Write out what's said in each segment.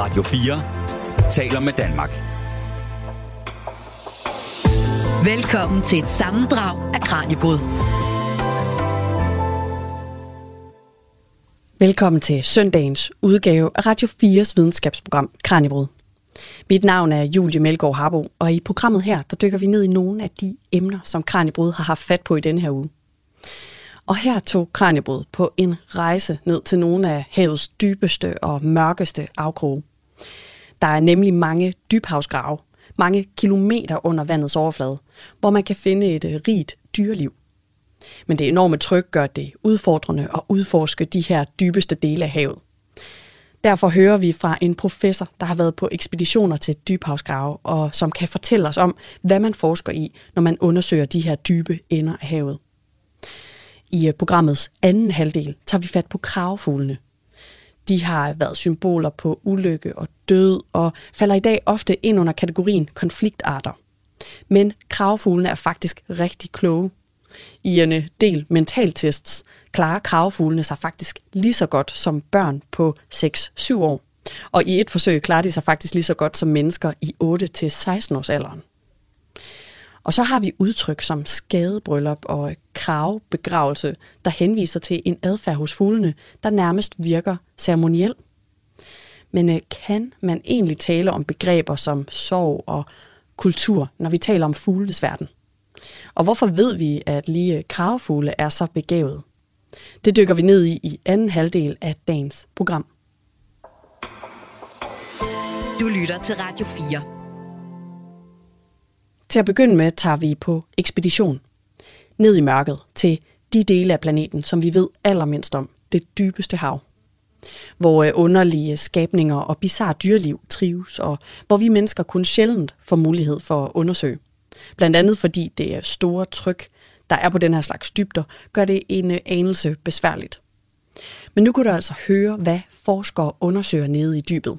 Radio 4 taler med Danmark. Velkommen til et sammendrag af Kranjebrud. Velkommen til søndagens udgave af Radio 4's videnskabsprogram Kranjebrud. Mit navn er Julie Melgaard Harbo, og i programmet her, der dykker vi ned i nogle af de emner, som Kranjebrud har haft fat på i denne her uge. Og her tog Kranjebrud på en rejse ned til nogle af havets dybeste og mørkeste afkroge. Der er nemlig mange dybhavsgrave, mange kilometer under vandets overflade, hvor man kan finde et øh, rigt dyreliv. Men det enorme tryk gør det udfordrende at udforske de her dybeste dele af havet. Derfor hører vi fra en professor, der har været på ekspeditioner til dybhavsgrave, og som kan fortælle os om, hvad man forsker i, når man undersøger de her dybe ender af havet. I øh, programmets anden halvdel tager vi fat på kravfuglene. De har været symboler på ulykke og død, og falder i dag ofte ind under kategorien konfliktarter. Men kravfuglene er faktisk rigtig kloge. I en del mentaltests klarer kravfuglene sig faktisk lige så godt som børn på 6-7 år. Og i et forsøg klarer de sig faktisk lige så godt som mennesker i 8-16 års alderen. Og så har vi udtryk som skadebryllup og kravbegravelse, der henviser til en adfærd hos fuglene, der nærmest virker ceremoniel. Men øh, kan man egentlig tale om begreber som sorg og kultur, når vi taler om fuglenes verden? Og hvorfor ved vi, at lige øh, kravfugle er så begavet? Det dykker vi ned i i anden halvdel af dagens program. Du lytter til Radio 4. Til at begynde med tager vi på ekspedition. Ned i mørket til de dele af planeten, som vi ved allermindst om, det dybeste hav. Hvor øh, underlige skabninger og bizarre dyreliv trives, og hvor vi mennesker kun sjældent får mulighed for at undersøge. Blandt andet fordi det store tryk, der er på den her slags dybder, gør det en øh, anelse besværligt. Men nu kunne du altså høre, hvad forskere undersøger nede i dybet.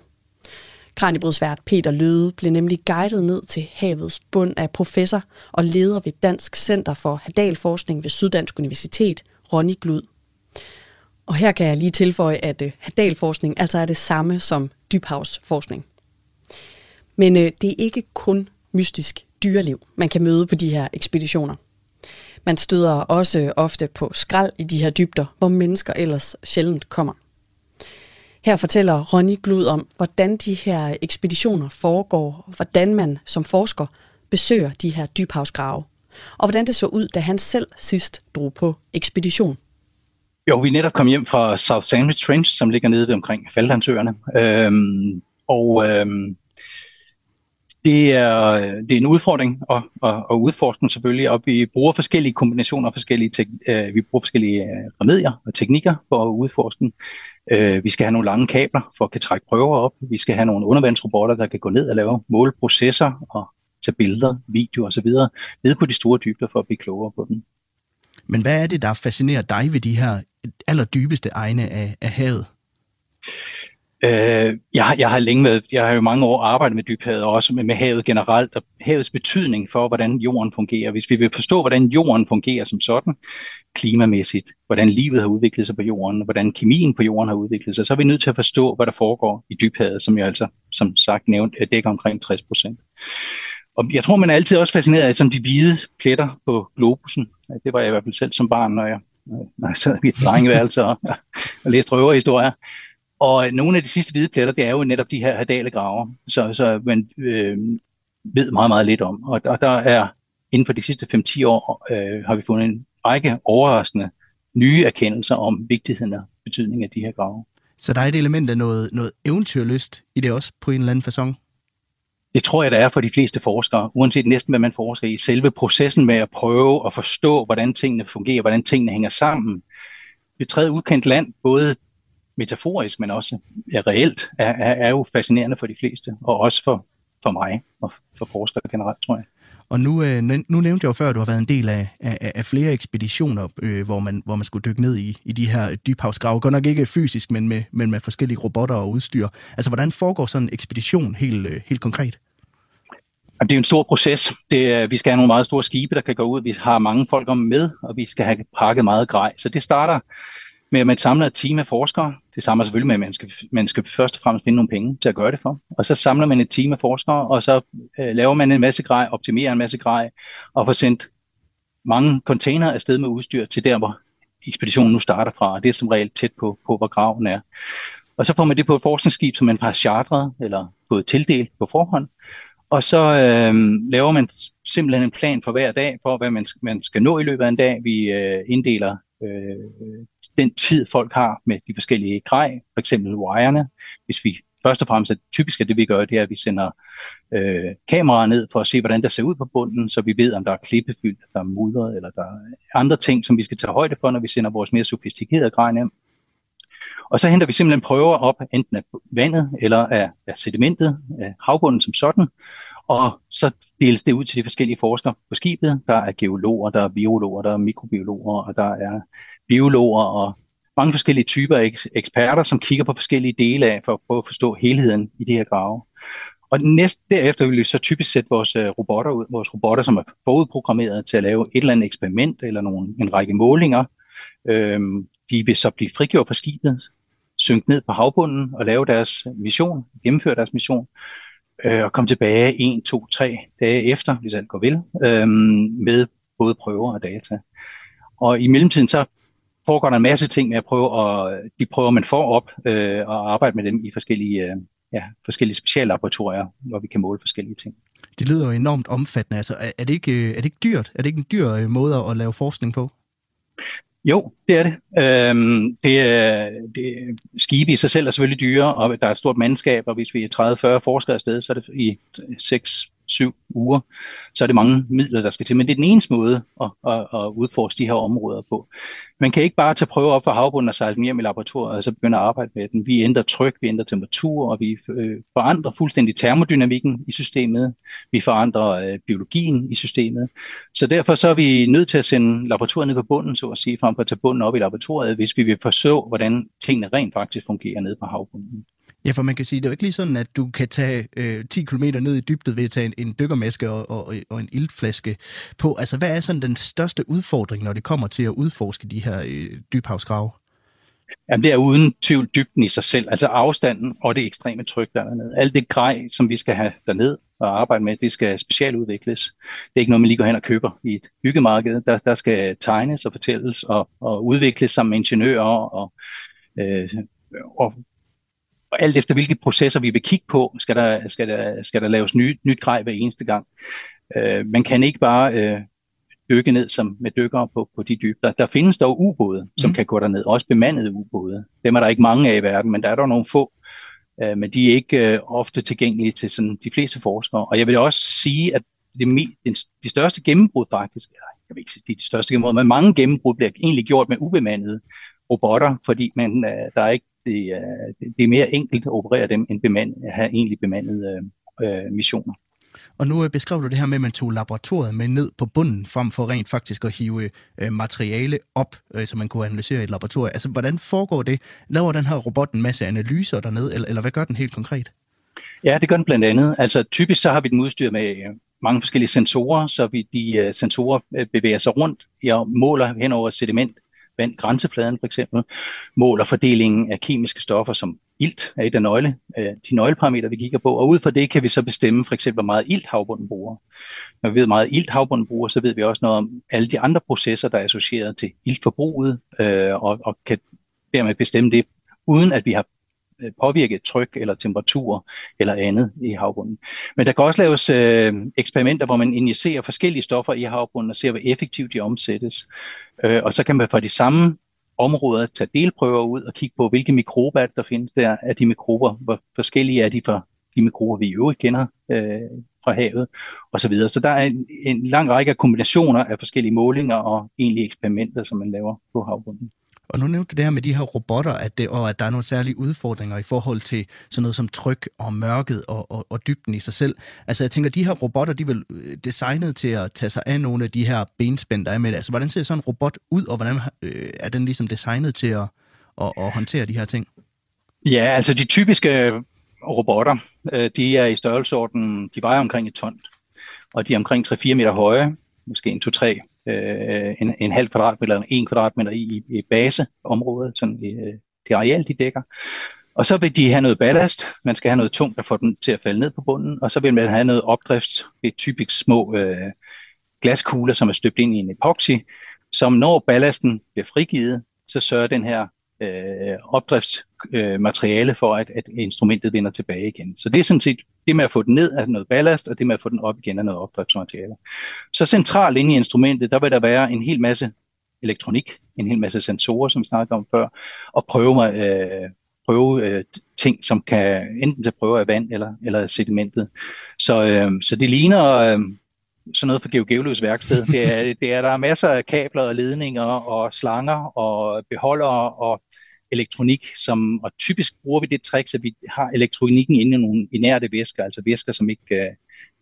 Kranjebrudsvært Peter Løde blev nemlig guidet ned til havets bund af professor og leder ved Dansk Center for Hadalforskning ved Syddansk Universitet, Ronny Glud. Og her kan jeg lige tilføje, at øh, hadalforskning altså er det samme som dybhavsforskning. Men øh, det er ikke kun mystisk dyreliv, man kan møde på de her ekspeditioner. Man støder også ofte på skrald i de her dybder, hvor mennesker ellers sjældent kommer. Her fortæller Ronny Glud om, hvordan de her ekspeditioner foregår, og hvordan man som forsker besøger de her dybhavsgrave, og hvordan det så ud, da han selv sidst drog på ekspedition. Jo, vi er netop kommet hjem fra South Sandwich Trench, som ligger nede ved omkring Falklandsøerne. Øhm, og øhm, det er, det er en udfordring at, at, at udforske den selvfølgelig, og vi bruger forskellige kombinationer, forskellige tek- øh, vi bruger forskellige øh, remedier og teknikker for at udforske den. Øh, vi skal have nogle lange kabler for at kan trække prøver op. Vi skal have nogle undervandsrobotter, der kan gå ned og lave målprocesser og tage billeder, video osv. ned på de store dybder for at blive klogere på den. Men hvad er det, der fascinerer dig ved de her allerdybeste egne af, af havet? Øh, jeg, jeg har længe været, jeg har jo mange år arbejdet med dybhavet og også med, med havet generelt, og havets betydning for, hvordan jorden fungerer. Hvis vi vil forstå, hvordan jorden fungerer som sådan, klimamæssigt, hvordan livet har udviklet sig på jorden, hvordan kemien på jorden har udviklet sig, så er vi nødt til at forstå, hvad der foregår i dybhavet, som jeg altså, som sagt nævnt, dækker omkring 60 procent. Og jeg tror, man er altid også fascineret af sådan de hvide pletter på globusen. Det var jeg i hvert fald selv som barn, når jeg, når jeg sad i mit drengeværelse og, og læste røverhistorier. Og nogle af de sidste hvide pletter, det er jo netop de her hadale graver, så, så man øh, ved meget, meget lidt om. Og, og der er inden for de sidste 5-10 år, øh, har vi fundet en række overraskende nye erkendelser om vigtigheden og betydningen af de her grave. Så der er et element af noget, noget eventyrlyst i det også på en eller anden façon? Det tror jeg, der er for de fleste forskere, uanset næsten hvad man forsker i. Selve processen med at prøve at forstå, hvordan tingene fungerer, hvordan tingene hænger sammen. Betræde ukendt land, både metaforisk, men også reelt, er, er, er jo fascinerende for de fleste, og også for, for mig og for forskere generelt, tror jeg. Og nu, øh, nu nævnte jeg jo før, at du har været en del af, af, af flere ekspeditioner, øh, hvor, man, hvor man skulle dykke ned i, i de her dybhavsgrave. Godt nok ikke fysisk, men med, men med forskellige robotter og udstyr. Altså, hvordan foregår sådan en ekspedition helt, øh, helt konkret? Det er en stor proces. Det vi skal have nogle meget store skibe, der kan gå ud. Vi har mange folk om med, og vi skal have pakket meget grej. Så det starter med at man samler et team af forskere. Det samler selvfølgelig med, at man skal, man skal først og fremmest finde nogle penge til at gøre det for. Og så samler man et team af forskere, og så øh, laver man en masse grej, optimerer en masse grej, og får sendt mange container afsted med udstyr til der, hvor ekspeditionen nu starter fra. Og det er som regel tæt på, på hvor graven er. Og så får man det på et forskningsskib, som man har chartret eller fået tildelt på forhånd. Og så øh, laver man simpelthen en plan for hver dag, for hvad man, man skal nå i løbet af en dag. Vi øh, inddeler øh, den tid, folk har med de forskellige grej, for eksempel wirene. Hvis vi først og fremmest, typisk er det vi gør, det er, at vi sender øh, kameraer ned for at se, hvordan der ser ud på bunden, så vi ved, om der er klippefyldt, der er mudret, eller der er andre ting, som vi skal tage højde for, når vi sender vores mere sofistikerede grej ned. Og så henter vi simpelthen prøver op, enten af vandet eller af, af sedimentet, af havbunden som sådan, og så deles det ud til de forskellige forskere på skibet. Der er geologer, der er biologer, der er mikrobiologer, og der er biologer og mange forskellige typer af eksperter, som kigger på forskellige dele af, for at prøve at forstå helheden i de her grave. Og næst derefter vil vi så typisk sætte vores øh, robotter ud, vores robotter, som er forudprogrammeret til at lave et eller andet eksperiment eller nogle, en række målinger. Øhm, de vil så blive frigjort fra skibet, synke ned på havbunden og lave deres mission, gennemføre deres mission, øh, og komme tilbage en, to, tre dage efter, hvis alt går vel, øh, med både prøver og data. Og i mellemtiden så foregår der en masse ting med at prøve, og de prøver man får op øh, og arbejde med dem i forskellige, øh, ja, forskellige speciallaboratorier, hvor vi kan måle forskellige ting. Det lyder jo enormt omfattende. Altså, er, er, det ikke, øh, er det ikke dyrt? Er det ikke en dyr øh, måde at lave forskning på? Jo, det er det. Øhm, det, det skibe i sig selv er selvfølgelig dyre, og der er et stort mandskab, og hvis vi er 30-40 forskere afsted, så er det i 6 syv uger, så er det mange midler, der skal til. Men det er den eneste måde at, at, at udforske de her områder på. Man kan ikke bare tage prøver op fra havbunden og sejle dem hjem i laboratoriet, og så begynde at arbejde med den. Vi ændrer tryk, vi ændrer temperatur, og vi øh, forandrer fuldstændig termodynamikken i systemet. Vi forandrer øh, biologien i systemet. Så derfor så er vi nødt til at sende laboratoriet ned på bunden, så at sige, frem for at tage bunden op i laboratoriet, hvis vi vil forstå, hvordan tingene rent faktisk fungerer nede på havbunden. Ja, for man kan sige, det er jo ikke lige sådan, at du kan tage øh, 10 km ned i dybdet ved at tage en, en dykkermaske og, og, og en iltflaske på. Altså, hvad er sådan den største udfordring, når det kommer til at udforske de her øh, dybhavsgrave? Jamen, det er uden tvivl dybden i sig selv, altså afstanden og det ekstreme tryk der dernede. Alt det grej, som vi skal have derned og arbejde med, det skal specialudvikles. Det er ikke noget, man lige går hen og køber i et byggemarked. Der, der skal tegnes og fortælles og, og udvikles sammen med ingeniører og, øh, og og alt efter hvilke processer vi vil kigge på, skal der, skal der, skal der laves ny, nyt grej hver eneste gang. Øh, man kan ikke bare øh, dykke ned som med dykkere på, på de dybe. Der, der findes dog ubåde, som mm. kan gå derned, også bemandede ubåde. Dem er der ikke mange af i verden, men der er der nogle få. Øh, men de er ikke øh, ofte tilgængelige til sådan, de fleste forskere. Og jeg vil også sige, at det, den, de største gennembrud faktisk, jeg vil ikke sige de, de største gennembrud, men mange gennembrud bliver egentlig gjort med ubemandede robotter, fordi man, øh, der er ikke det, er, det er mere enkelt at operere dem, end bemand, at have egentlig bemandede øh, missioner. Og nu øh, beskrev du det her med, at man tog laboratoriet med ned på bunden, frem for rent faktisk at hive øh, materiale op, øh, så man kunne analysere i et laboratorium. Altså, hvordan foregår det? Laver den her robot en masse analyser dernede, eller, eller hvad gør den helt konkret? Ja, det gør den blandt andet. Altså, typisk så har vi den udstyret med øh, mange forskellige sensorer, så vi de uh, sensorer bevæger sig rundt og måler hen over sediment vand, grænsefladen for eksempel, måler fordelingen af kemiske stoffer som ilt er et af nøgle, øh, de nøgleparametre, vi kigger på, og ud fra det kan vi så bestemme for eksempel, hvor meget ilt havbunden bruger. Når vi ved, hvor meget ilt havbunden bruger, så ved vi også noget om alle de andre processer, der er associeret til iltforbruget, øh, og, og kan dermed bestemme det, uden at vi har Øh, påvirke tryk eller temperatur eller andet i havbunden. Men der kan også laves øh, eksperimenter, hvor man injicerer forskellige stoffer i havbunden og ser, hvor effektivt de omsættes. Øh, og så kan man fra de samme områder tage delprøver ud og kigge på, hvilke mikrober der findes der Er de mikrober, hvor forskellige er de fra de mikrober, vi i øvrigt kender øh, fra havet osv. Så, videre. så der er en, en lang række af kombinationer af forskellige målinger og egentlige eksperimenter, som man laver på havbunden. Og nu nævnte du det her med de her robotter, at det, og at der er nogle særlige udfordringer i forhold til sådan noget som tryk og mørket og, og, og dybden i sig selv. Altså jeg tænker, de her robotter, de er vel øh, designet til at tage sig af nogle af de her benspænd, der er med det. Altså hvordan ser sådan en robot ud, og hvordan øh, er den ligesom designet til at, at, at håndtere de her ting? Ja, altså de typiske robotter, øh, de er i størrelsesorden, de vejer omkring et ton, og de er omkring 3-4 meter høje, måske en 2-3 øh, en, en halv kvadratmeter eller en kvadratmeter i, i baseområdet, sådan i, øh, det areal, de dækker. Og så vil de have noget ballast, man skal have noget tungt, der får den til at falde ned på bunden, og så vil man have noget opdrift, det er typisk små øh, glaskugler, som er støbt ind i en epoxy, som når ballasten bliver frigivet, så sørger den her øh, opdriftsmateriale øh, for, at, at instrumentet vender tilbage igen. Så det er sådan set det med at få den ned af noget ballast, og det med at få den op igen af noget opdriftsmateriale. Så centralt inde i instrumentet, der vil der være en hel masse elektronik, en hel masse sensorer, som vi snakkede om før, og prøve, øh, prøve øh, ting, som kan enten til prøve af vand eller, eller sedimentet. Så, øh, så det ligner øh, sådan noget for GeoGeoløs værksted. Det er, det er, der er masser af kabler og ledninger og slanger og beholdere og elektronik, som, og typisk bruger vi det trick, at vi har elektronikken inde i nogle inerte væsker, altså væsker, som ikke, øh,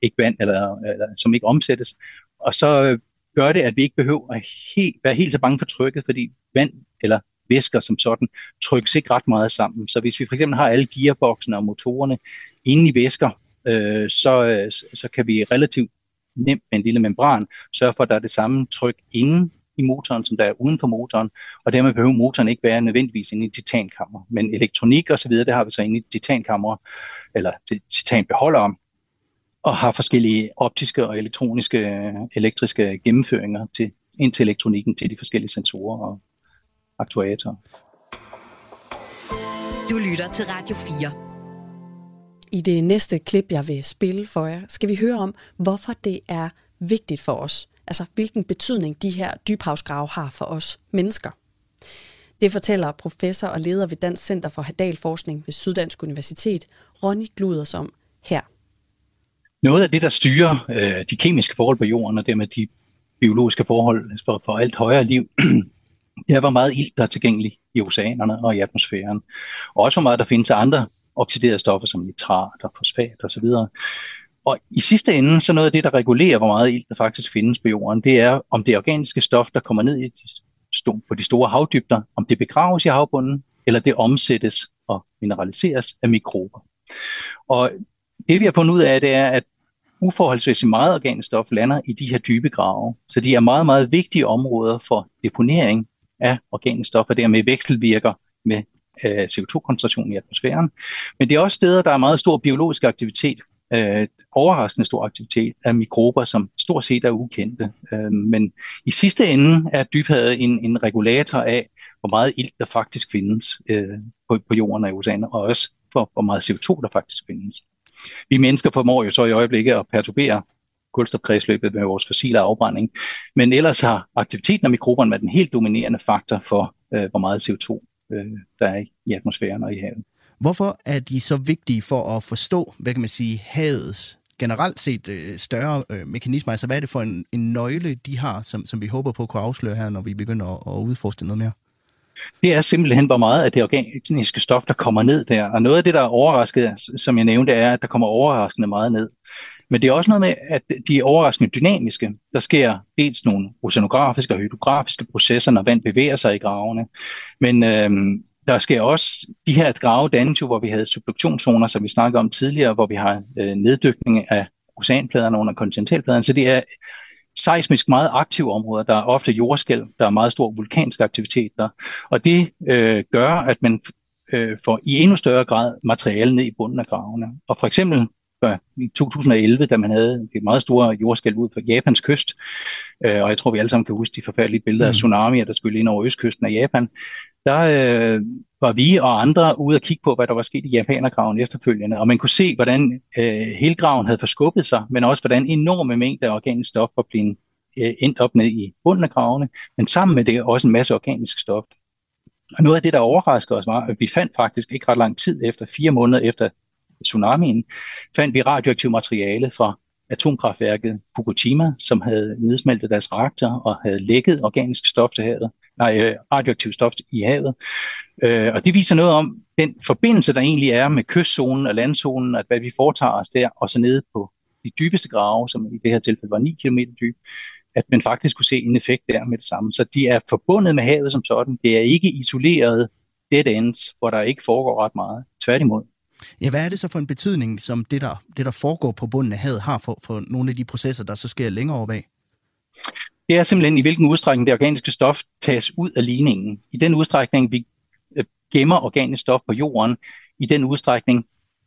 ikke vand eller, eller som ikke omsættes. Og så øh, gør det, at vi ikke behøver at helt, være helt så bange for trykket, fordi vand eller væsker som sådan trykkes ikke ret meget sammen. Så hvis vi for eksempel har alle gearboxene og motorerne inde i væsker, øh, så, øh, så kan vi relativt nemt med en lille membran sørge for, at der er det samme tryk inden i motoren, som der er uden for motoren, og dermed behøver motoren ikke være nødvendigvis inde i titankammer. Men elektronik og så videre, det har vi så inde i titankammer, eller titanbeholdere, og har forskellige optiske og elektroniske, elektriske gennemføringer til, ind til elektronikken til de forskellige sensorer og aktuatorer. Du lytter til Radio 4. I det næste klip, jeg vil spille for jer, skal vi høre om, hvorfor det er vigtigt for os. Altså, hvilken betydning de her dybhavsgrave har for os mennesker. Det fortæller professor og leder ved Dansk Center for Hadalforskning ved Syddansk Universitet, Ronny Gluders om her. Noget af det, der styrer øh, de kemiske forhold på jorden, og dermed de biologiske forhold for, for alt højere liv, det er, hvor meget ilt der er tilgængelig i oceanerne og i atmosfæren. Og også hvor meget der findes af andre oxiderede stoffer som nitrat og fosfat osv. Og, i sidste ende, så noget af det, der regulerer, hvor meget ilt der faktisk findes på jorden, det er, om det organiske stof, der kommer ned i de, på de store havdybder, om det begraves i havbunden, eller det omsættes og mineraliseres af mikrober. Og det vi har fundet ud af, det er, at uforholdsmæssigt meget organisk stof lander i de her dybe grave. Så de er meget, meget vigtige områder for deponering af organisk stof, og dermed vekselvirker med øh, CO2-koncentrationen i atmosfæren. Men det er også steder, der er meget stor biologisk aktivitet, øh, overraskende stor aktivitet af mikrober, som stort set er ukendte. Øh, men i sidste ende er dybhavet en, en regulator af, hvor meget ilt der faktisk findes øh, på, på jorden og i oceaner, og også for hvor meget CO2 der faktisk findes. Vi mennesker formår jo så i øjeblikket at perturbere kulstofkredsløbet med vores fossile afbrænding, men ellers har aktiviteten af mikroberne været den helt dominerende faktor for, øh, hvor meget CO2 øh, der er i atmosfæren og i havet. Hvorfor er de så vigtige for at forstå, hvad kan man sige, havets generelt set øh, større øh, mekanismer? Altså hvad er det for en, en nøgle, de har, som, som vi håber på at kunne afsløre her, når vi begynder at, at udforske noget mere? Det er simpelthen, hvor meget af det organiske stof, der kommer ned der. Og noget af det, der er overrasket, som jeg nævnte, er, at der kommer overraskende meget ned. Men det er også noget med, at de er overraskende dynamiske. Der sker dels nogle oceanografiske og hydrografiske processer, når vand bevæger sig i gravene. Men øhm, der sker også de her grave dannes jo, hvor vi havde subduktionszoner, som vi snakkede om tidligere, hvor vi har øh, neddykning af oceanpladerne under kontinentalpladerne. Så det er seismisk meget aktive områder. Der er ofte jordskælv, der er meget stor vulkansk aktivitet der. Og det øh, gør, at man øh, får i endnu større grad materiale ned i bunden af gravene. Og for eksempel i 2011, da man havde det meget store jordskælv ud for Japans kyst, øh, og jeg tror, vi alle sammen kan huske de forfærdelige billeder mm. af tsunamier, der skulle ind over østkysten af Japan, der øh, var vi og andre ude at kigge på, hvad der var sket i japanergraven efterfølgende, og man kunne se, hvordan øh, hele graven havde forskubbet sig, men også hvordan enorme mængder af organisk stof var blevet øh, endt op ned i bunden af gravene, men sammen med det også en masse organisk stof. Og noget af det, der overraskede os, var, at vi fandt faktisk ikke ret lang tid efter, fire måneder efter tsunamien, fandt vi radioaktivt materiale fra atomkraftværket Fukushima, som havde nedsmeltet deres reaktor og havde lækket organisk stof til havet, nej, øh, radioaktivt stof i havet. Øh, og det viser noget om den forbindelse, der egentlig er med kystzonen og landzonen, at hvad vi foretager os der, og så nede på de dybeste grave, som i det her tilfælde var 9 km dyb, at man faktisk kunne se en effekt der med det samme. Så de er forbundet med havet som sådan. Det er ikke isoleret dead ends, hvor der ikke foregår ret meget. Tværtimod. Ja, hvad er det så for en betydning, som det, der, det, der foregår på bunden af havet, har for, for nogle af de processer, der så sker længere oppe bag? det er simpelthen i hvilken udstrækning det organiske stof tages ud af ligningen. I den udstrækning, vi øh, gemmer organisk stof på jorden, i den udstrækning,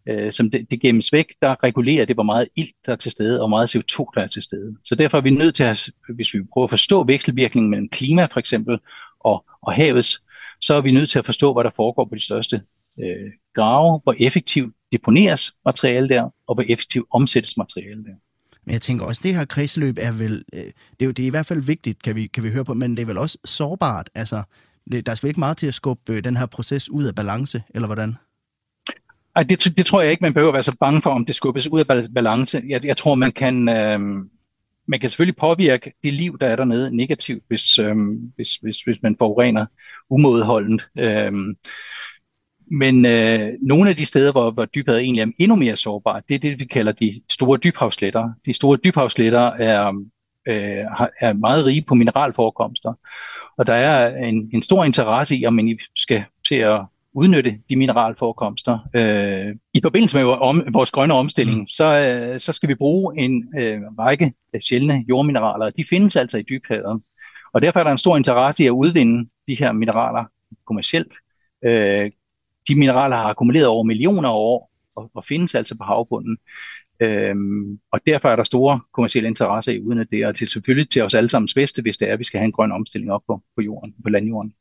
øh, som det, det gemmes væk, der regulerer det, hvor meget ilt der er til stede, og hvor meget CO2 der er til stede. Så derfor er vi nødt til, at, hvis vi prøver at forstå vekselvirkningen mellem klima for eksempel, og, og havets, så er vi nødt til at forstå, hvad der foregår på de største øh, grave, hvor effektivt deponeres materiale der, og hvor effektivt omsættes materiale der. Men jeg tænker også, det her kredsløb er vel, øh, det, er jo, det er i hvert fald vigtigt, kan vi, kan vi høre på, men det er vel også sårbart. Altså, det, der skal ikke meget til at skubbe øh, den her proces ud af balance, eller hvordan? Ej, det, det tror jeg ikke, man behøver at være så bange for, om det skubbes ud af balance. Jeg, jeg tror, man kan, øh, man kan selvfølgelig påvirke det liv, der er dernede negativt, hvis, øh, hvis, hvis, hvis man forurener umådeholdent. Øh, men øh, nogle af de steder, hvor, hvor dybhavet egentlig er endnu mere sårbart, det er det, vi kalder de store dybhavsletter. De store dybhavsletter er, øh, er meget rige på mineralforekomster, og der er en, en stor interesse i, om man skal til at udnytte de mineralforekomster. Øh, I forbindelse med vores grønne omstilling, mm. så, øh, så skal vi bruge en øh, række sjældne jordmineraler. De findes altså i dybhavet, og derfor er der en stor interesse i at udvinde de her mineraler kommercielt. Øh, de mineraler har akkumuleret over millioner af år og, og findes altså på havbunden. Øhm, og derfor er der store kommersielle interesser i uden det, og til selvfølgelig til os alle sammen bedste, hvis det er, at vi skal have en grøn omstilling op på, på jorden, på landjorden.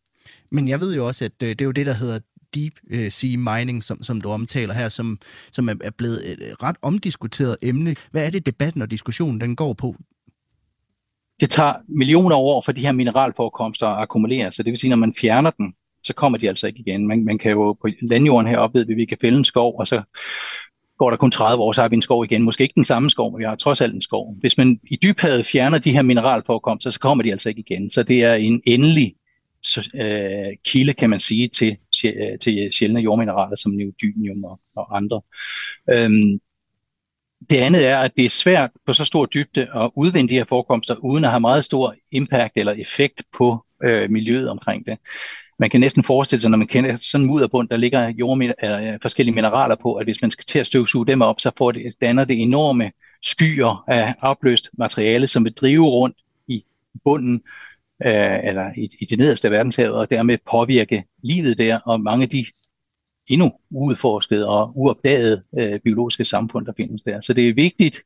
Men jeg ved jo også, at øh, det er jo det, der hedder deep uh, sea mining, som, som du omtaler her, som, som er, er blevet et ret omdiskuteret emne. Hvad er det, debatten og diskussionen den går på? Det tager millioner år for de her mineralforekomster at akkumulere, så det vil sige, når man fjerner den, så kommer de altså ikke igen. Man, man kan jo på landjorden heroppe, ved vi, vi kan fælde en skov, og så går der kun 30 år, så har vi en skov igen. Måske ikke den samme skov, men vi har trods alt en skov. Hvis man i dybhavet fjerner de her mineralforekomster, så kommer de altså ikke igen. Så det er en endelig øh, kilde, kan man sige, til, øh, til sjældne jordmineraler som neodymium og, og andre. Øhm, det andet er, at det er svært på så stor dybde at udvinde de her forekomster, uden at have meget stor impact eller effekt på øh, miljøet omkring det man kan næsten forestille sig, når man kender sådan en mudderbund, der ligger jord, øh, forskellige mineraler på, at hvis man skal til at støvsuge dem op, så får det, danner det enorme skyer af opløst materiale, som vil drive rundt i bunden øh, eller i, i det nederste af verdenshavet, og dermed påvirke livet der, og mange af de endnu uudforskede og uopdagede øh, biologiske samfund, der findes der. Så det er vigtigt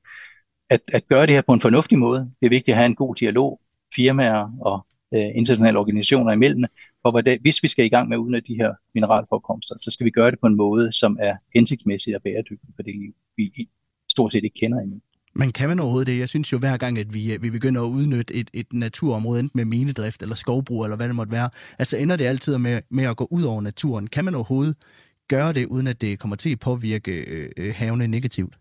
at, at gøre det her på en fornuftig måde. Det er vigtigt at have en god dialog firmaer og øh, internationale organisationer imellem, for hvordan, hvis vi skal i gang med at udnytte de her mineralforekomster, så skal vi gøre det på en måde, som er hensigtsmæssig og bæredygtig for det vi stort set ikke kender endnu. Men kan man overhovedet det? Jeg synes jo hver gang, at vi, vi begynder at udnytte et, et naturområde, enten med minedrift eller skovbrug, eller hvad det måtte være, altså ender det altid med, med at gå ud over naturen. Kan man overhovedet gøre det, uden at det kommer til at påvirke øh havene negativt?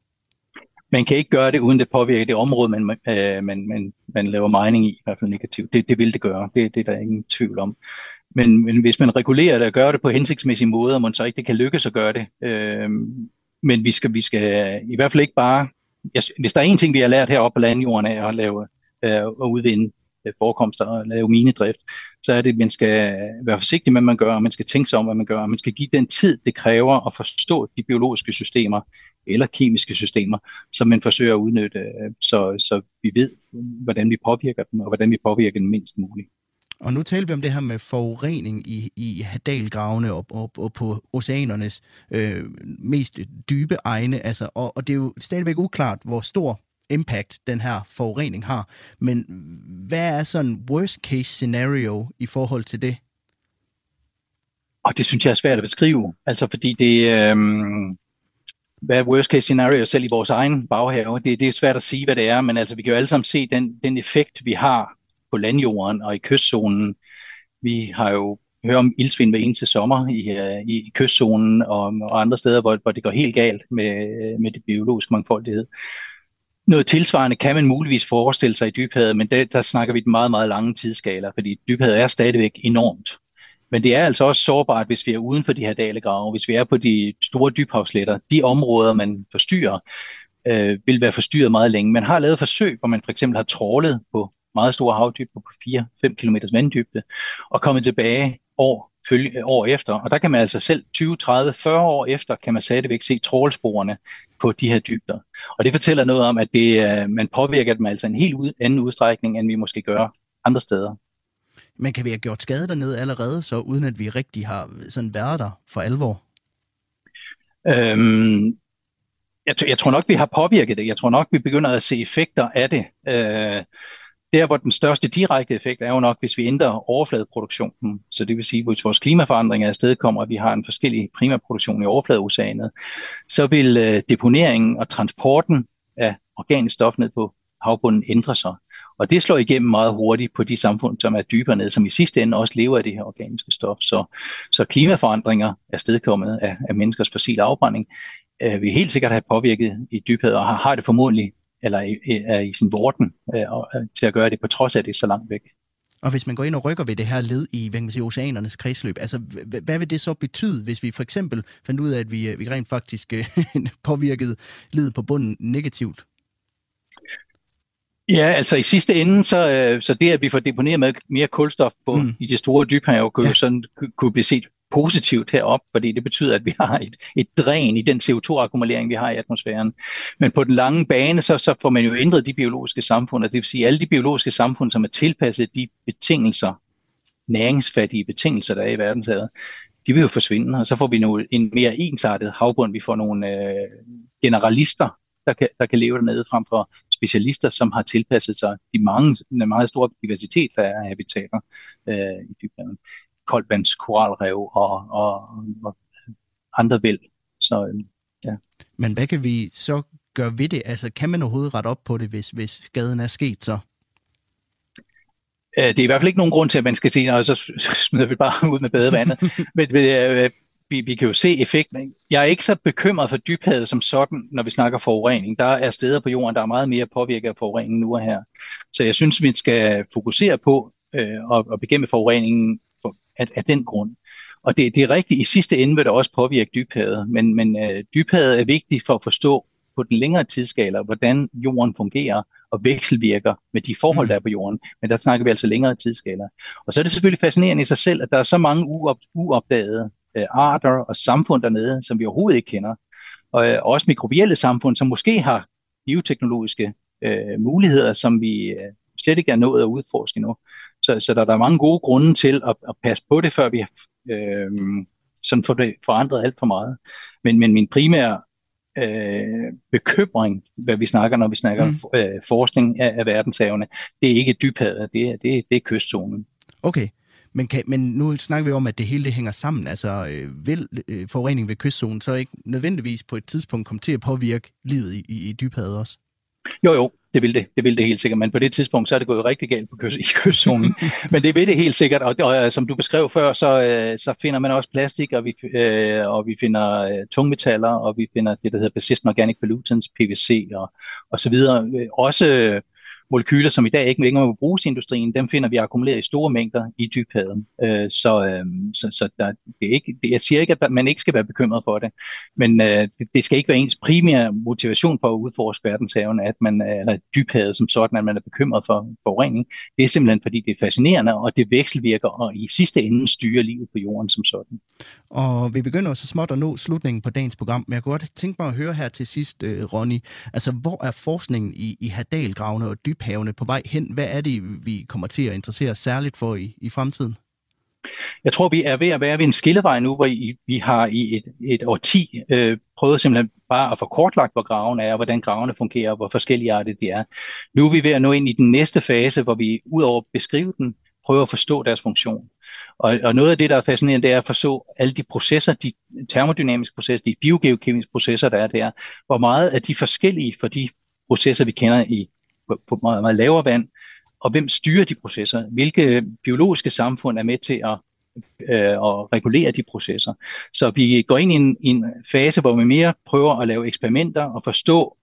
man kan ikke gøre det, uden det påvirker det område, man, øh, man, man, man laver mining i, i hvert fald negativt. Det, det vil det gøre, det, det er der ingen tvivl om. Men, men hvis man regulerer det og gør det på hensigtsmæssige måder, man så ikke det kan lykkes at gøre det. Øh, men vi skal, vi skal i hvert fald ikke bare... Hvis der er en ting, vi har lært heroppe på landjorden af at lave øh, at udvinde øh, forekomster og lave minedrift, så er det, at man skal være forsigtig med, hvad man gør, og man skal tænke sig om, hvad man gør, og man skal give den tid, det kræver at forstå de biologiske systemer, eller kemiske systemer, som man forsøger at udnytte, øh, så, så vi ved, hvordan vi påvirker dem, og hvordan vi påvirker dem mindst muligt. Og nu taler vi om det her med forurening i, i hadalgravene og, og, og på oceanernes øh, mest dybe egne. Altså, og, og det er jo stadigvæk uklart, hvor stor impact den her forurening har. Men hvad er sådan worst case scenario i forhold til det? Og det synes jeg er svært at beskrive. Altså fordi det, øh, hvad er worst case scenario selv i vores egen baghave? Det, det er svært at sige, hvad det er, men altså, vi kan jo alle sammen se den, den effekt, vi har på landjorden og i kystzonen. Vi har jo hørt om ildsvind hver eneste sommer i, øh, i, kystzonen og, og andre steder, hvor, hvor det går helt galt med, øh, med det biologiske mangfoldighed. Noget tilsvarende kan man muligvis forestille sig i dybhavet, men der, der snakker vi et meget, meget lange tidsskaler, fordi dybhavet er stadigvæk enormt. Men det er altså også sårbart, hvis vi er uden for de her dalegrave, hvis vi er på de store dybhavsletter. De områder, man forstyrrer, øh, vil være forstyrret meget længe. Man har lavet forsøg, hvor man for eksempel har trålet på meget store havdybder på 4-5 km vanddybde, og kommet tilbage år, følge, år efter. Og der kan man altså selv 20, 30, 40 år efter, kan man stadigvæk se trålsporene på de her dybder. Og det fortæller noget om, at det, man påvirker dem altså en helt anden udstrækning, end vi måske gør andre steder. Men kan vi have gjort skade dernede allerede, så uden at vi rigtig har sådan været der for alvor? Øhm, jeg, jeg tror nok, vi har påvirket det. Jeg tror nok, vi begynder at se effekter af det. Øh, der, hvor den største direkte effekt er jo nok, hvis vi ændrer overfladeproduktionen. Så det vil sige, hvis vores klimaforandringer afsted kommer, at vi har en forskellig primærproduktion i overfladeoceanet, så vil øh, deponeringen og transporten af organisk stof ned på havbunden ændre sig. Og det slår igennem meget hurtigt på de samfund, som er dybere nede, som i sidste ende også lever af det her organiske stof. Så, så klimaforandringer er stedkommet af, af menneskers fossile afbrænding, øh, vil helt sikkert have påvirket i dybhed, og har, har det formodentlig eller er i sin vorten øh, øh, til at gøre det, på trods af det er så langt væk. Og hvis man går ind og rykker ved det her led i hvad kan man sige, oceanernes kredsløb, altså hvad vil det så betyde, hvis vi for eksempel fandt ud af, at vi, øh, vi rent faktisk påvirkede ledet på bunden negativt? Ja, altså i sidste ende, så, så det, at vi får deponeret med mere kulstof på, mm. i de store dybhav, kunne ja. sådan kunne blive set positivt herop, fordi det betyder, at vi har et, et dræn i den CO2-akkumulering, vi har i atmosfæren. Men på den lange bane, så, så får man jo ændret de biologiske samfund, og det vil sige, at alle de biologiske samfund, som er tilpasset de betingelser, næringsfattige betingelser, der er i verdenshavet, de vil jo forsvinde, og så får vi nu en mere ensartet havbund. Vi får nogle øh, generalister, der kan, der kan leve dernede, frem for specialister, som har tilpasset sig de mange, den meget store diversitet, der er af habitater øh, i dybden. Koldvands koralrev og, og, og andre vil. Så, øh, ja. Men hvad kan vi så gøre ved det? Altså, kan man overhovedet rette op på det, hvis, hvis skaden er sket så? Øh, det er i hvert fald ikke nogen grund til, at man skal sige, at så smider vi bare ud med badevandet. men øh, vi, vi kan jo se effekten. Jeg er ikke så bekymret for dybhavet som sådan, når vi snakker forurening. Der er steder på jorden, der er meget mere påvirket af forureningen nu og her. Så jeg synes, vi skal fokusere på øh, at, at bekæmpe forureningen af, af den grund. Og det, det er rigtigt, i sidste ende vil det også påvirke dybhavet, men, men øh, dybhavet er vigtigt for at forstå på den længere tidsskala, hvordan jorden fungerer og vekselvirker med de forhold, mm. der er på jorden. Men der snakker vi altså længere tidsskala. Og så er det selvfølgelig fascinerende i sig selv, at der er så mange uop, uopdagede øh, arter og samfund dernede, som vi overhovedet ikke kender. Og øh, også mikrobielle samfund, som måske har bioteknologiske øh, muligheder, som vi øh, slet ikke er nået at udforske nu. Så, så der, der er mange gode grunde til at, at passe på det, før vi øh, sådan får det forandret alt for meget. Men, men min primære øh, bekymring, hvad vi snakker, når vi snakker mm. øh, forskning af, af verdenshavene, det er ikke dybhavet, det er, det, det er kystzonen. Okay. Men, kan, men nu snakker vi om, at det hele det hænger sammen. Altså, øh, vil øh, forurening ved kystzonen så ikke nødvendigvis på et tidspunkt komme til at påvirke livet i, i, i dybhavet også? Jo, jo, det vil det. Det vil det helt sikkert. Men på det tidspunkt, så er det gået rigtig galt på kyst, i kystzonen. Men det vil det helt sikkert. Og, og som du beskrev før, så, øh, så finder man også plastik, og vi, øh, og vi finder øh, tungmetaller, og vi finder det, der hedder persistent organic pollutants, PVC og, og så videre. Også molekyler, som i dag ikke længere må bruges i industrien, dem finder vi akkumuleret i store mængder i dybhavet. Øh, så øh, så, så der, det er ikke, det, jeg siger ikke, at man ikke skal være bekymret for det, men øh, det, det skal ikke være ens primære motivation for at udforske verdenshaven, at man eller dybhavet som sådan, at man er bekymret for forurening. Det er simpelthen, fordi det er fascinerende, og det vekselvirker, og i sidste ende styrer livet på jorden som sådan. Og vi begynder så småt at nå slutningen på dagens program, men jeg kunne godt tænke mig at høre her til sidst, øh, Ronny, altså hvor er forskningen i, i Hadalgravene og dyb dybhavene på vej hen? Hvad er det, vi kommer til at interessere os særligt for i, i fremtiden? Jeg tror, vi er ved at være ved en skillevej nu, hvor I, vi har i et, et årti øh, prøvet simpelthen bare at få kortlagt, hvor graven er, hvordan gravene fungerer, og hvor forskellige de er. Nu er vi ved at nå ind i den næste fase, hvor vi udover at beskrive den, prøver at forstå deres funktion. Og, og noget af det, der er fascinerende, det er at forstå alle de processer, de termodynamiske processer, de biogeokemiske processer, der er der. Hvor meget er de forskellige for de processer, vi kender i på, på meget, meget lavere vand, og hvem styrer de processer? Hvilke biologiske samfund er med til at, øh, at regulere de processer? Så vi går ind i en, i en fase, hvor vi mere prøver at lave eksperimenter og forstå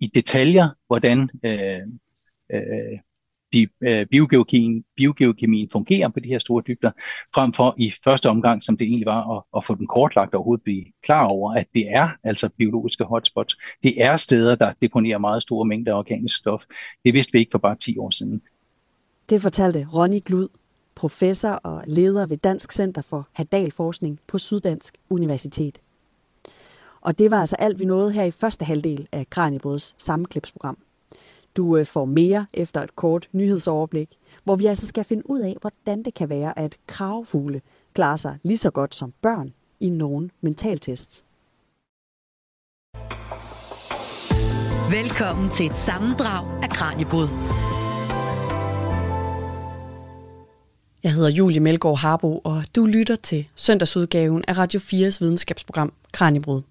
i detaljer, hvordan øh, øh, de, øh, biogeokemien, biogeokemien fungerer på de her store dybder, frem for i første omgang, som det egentlig var, at, at få den kortlagt og overhovedet blive klar over, at det er altså biologiske hotspots. Det er steder, der deponerer meget store mængder af organisk stof. Det vidste vi ikke for bare 10 år siden. Det fortalte Ronny Glud, professor og leder ved Dansk Center for Hadalforskning på Syddansk Universitet. Og det var altså alt, vi nåede her i første halvdel af Kranjebrøds sammenklipsprogram. Du øh, får mere efter et kort nyhedsoverblik, hvor vi altså skal finde ud af, hvordan det kan være, at kravfugle klarer sig lige så godt som børn i nogle mentaltests. Velkommen til et sammendrag af Kranjebrud. Jeg hedder Julie Melgaard Harbo, og du lytter til søndagsudgaven af Radio 4's videnskabsprogram Kranjebrud.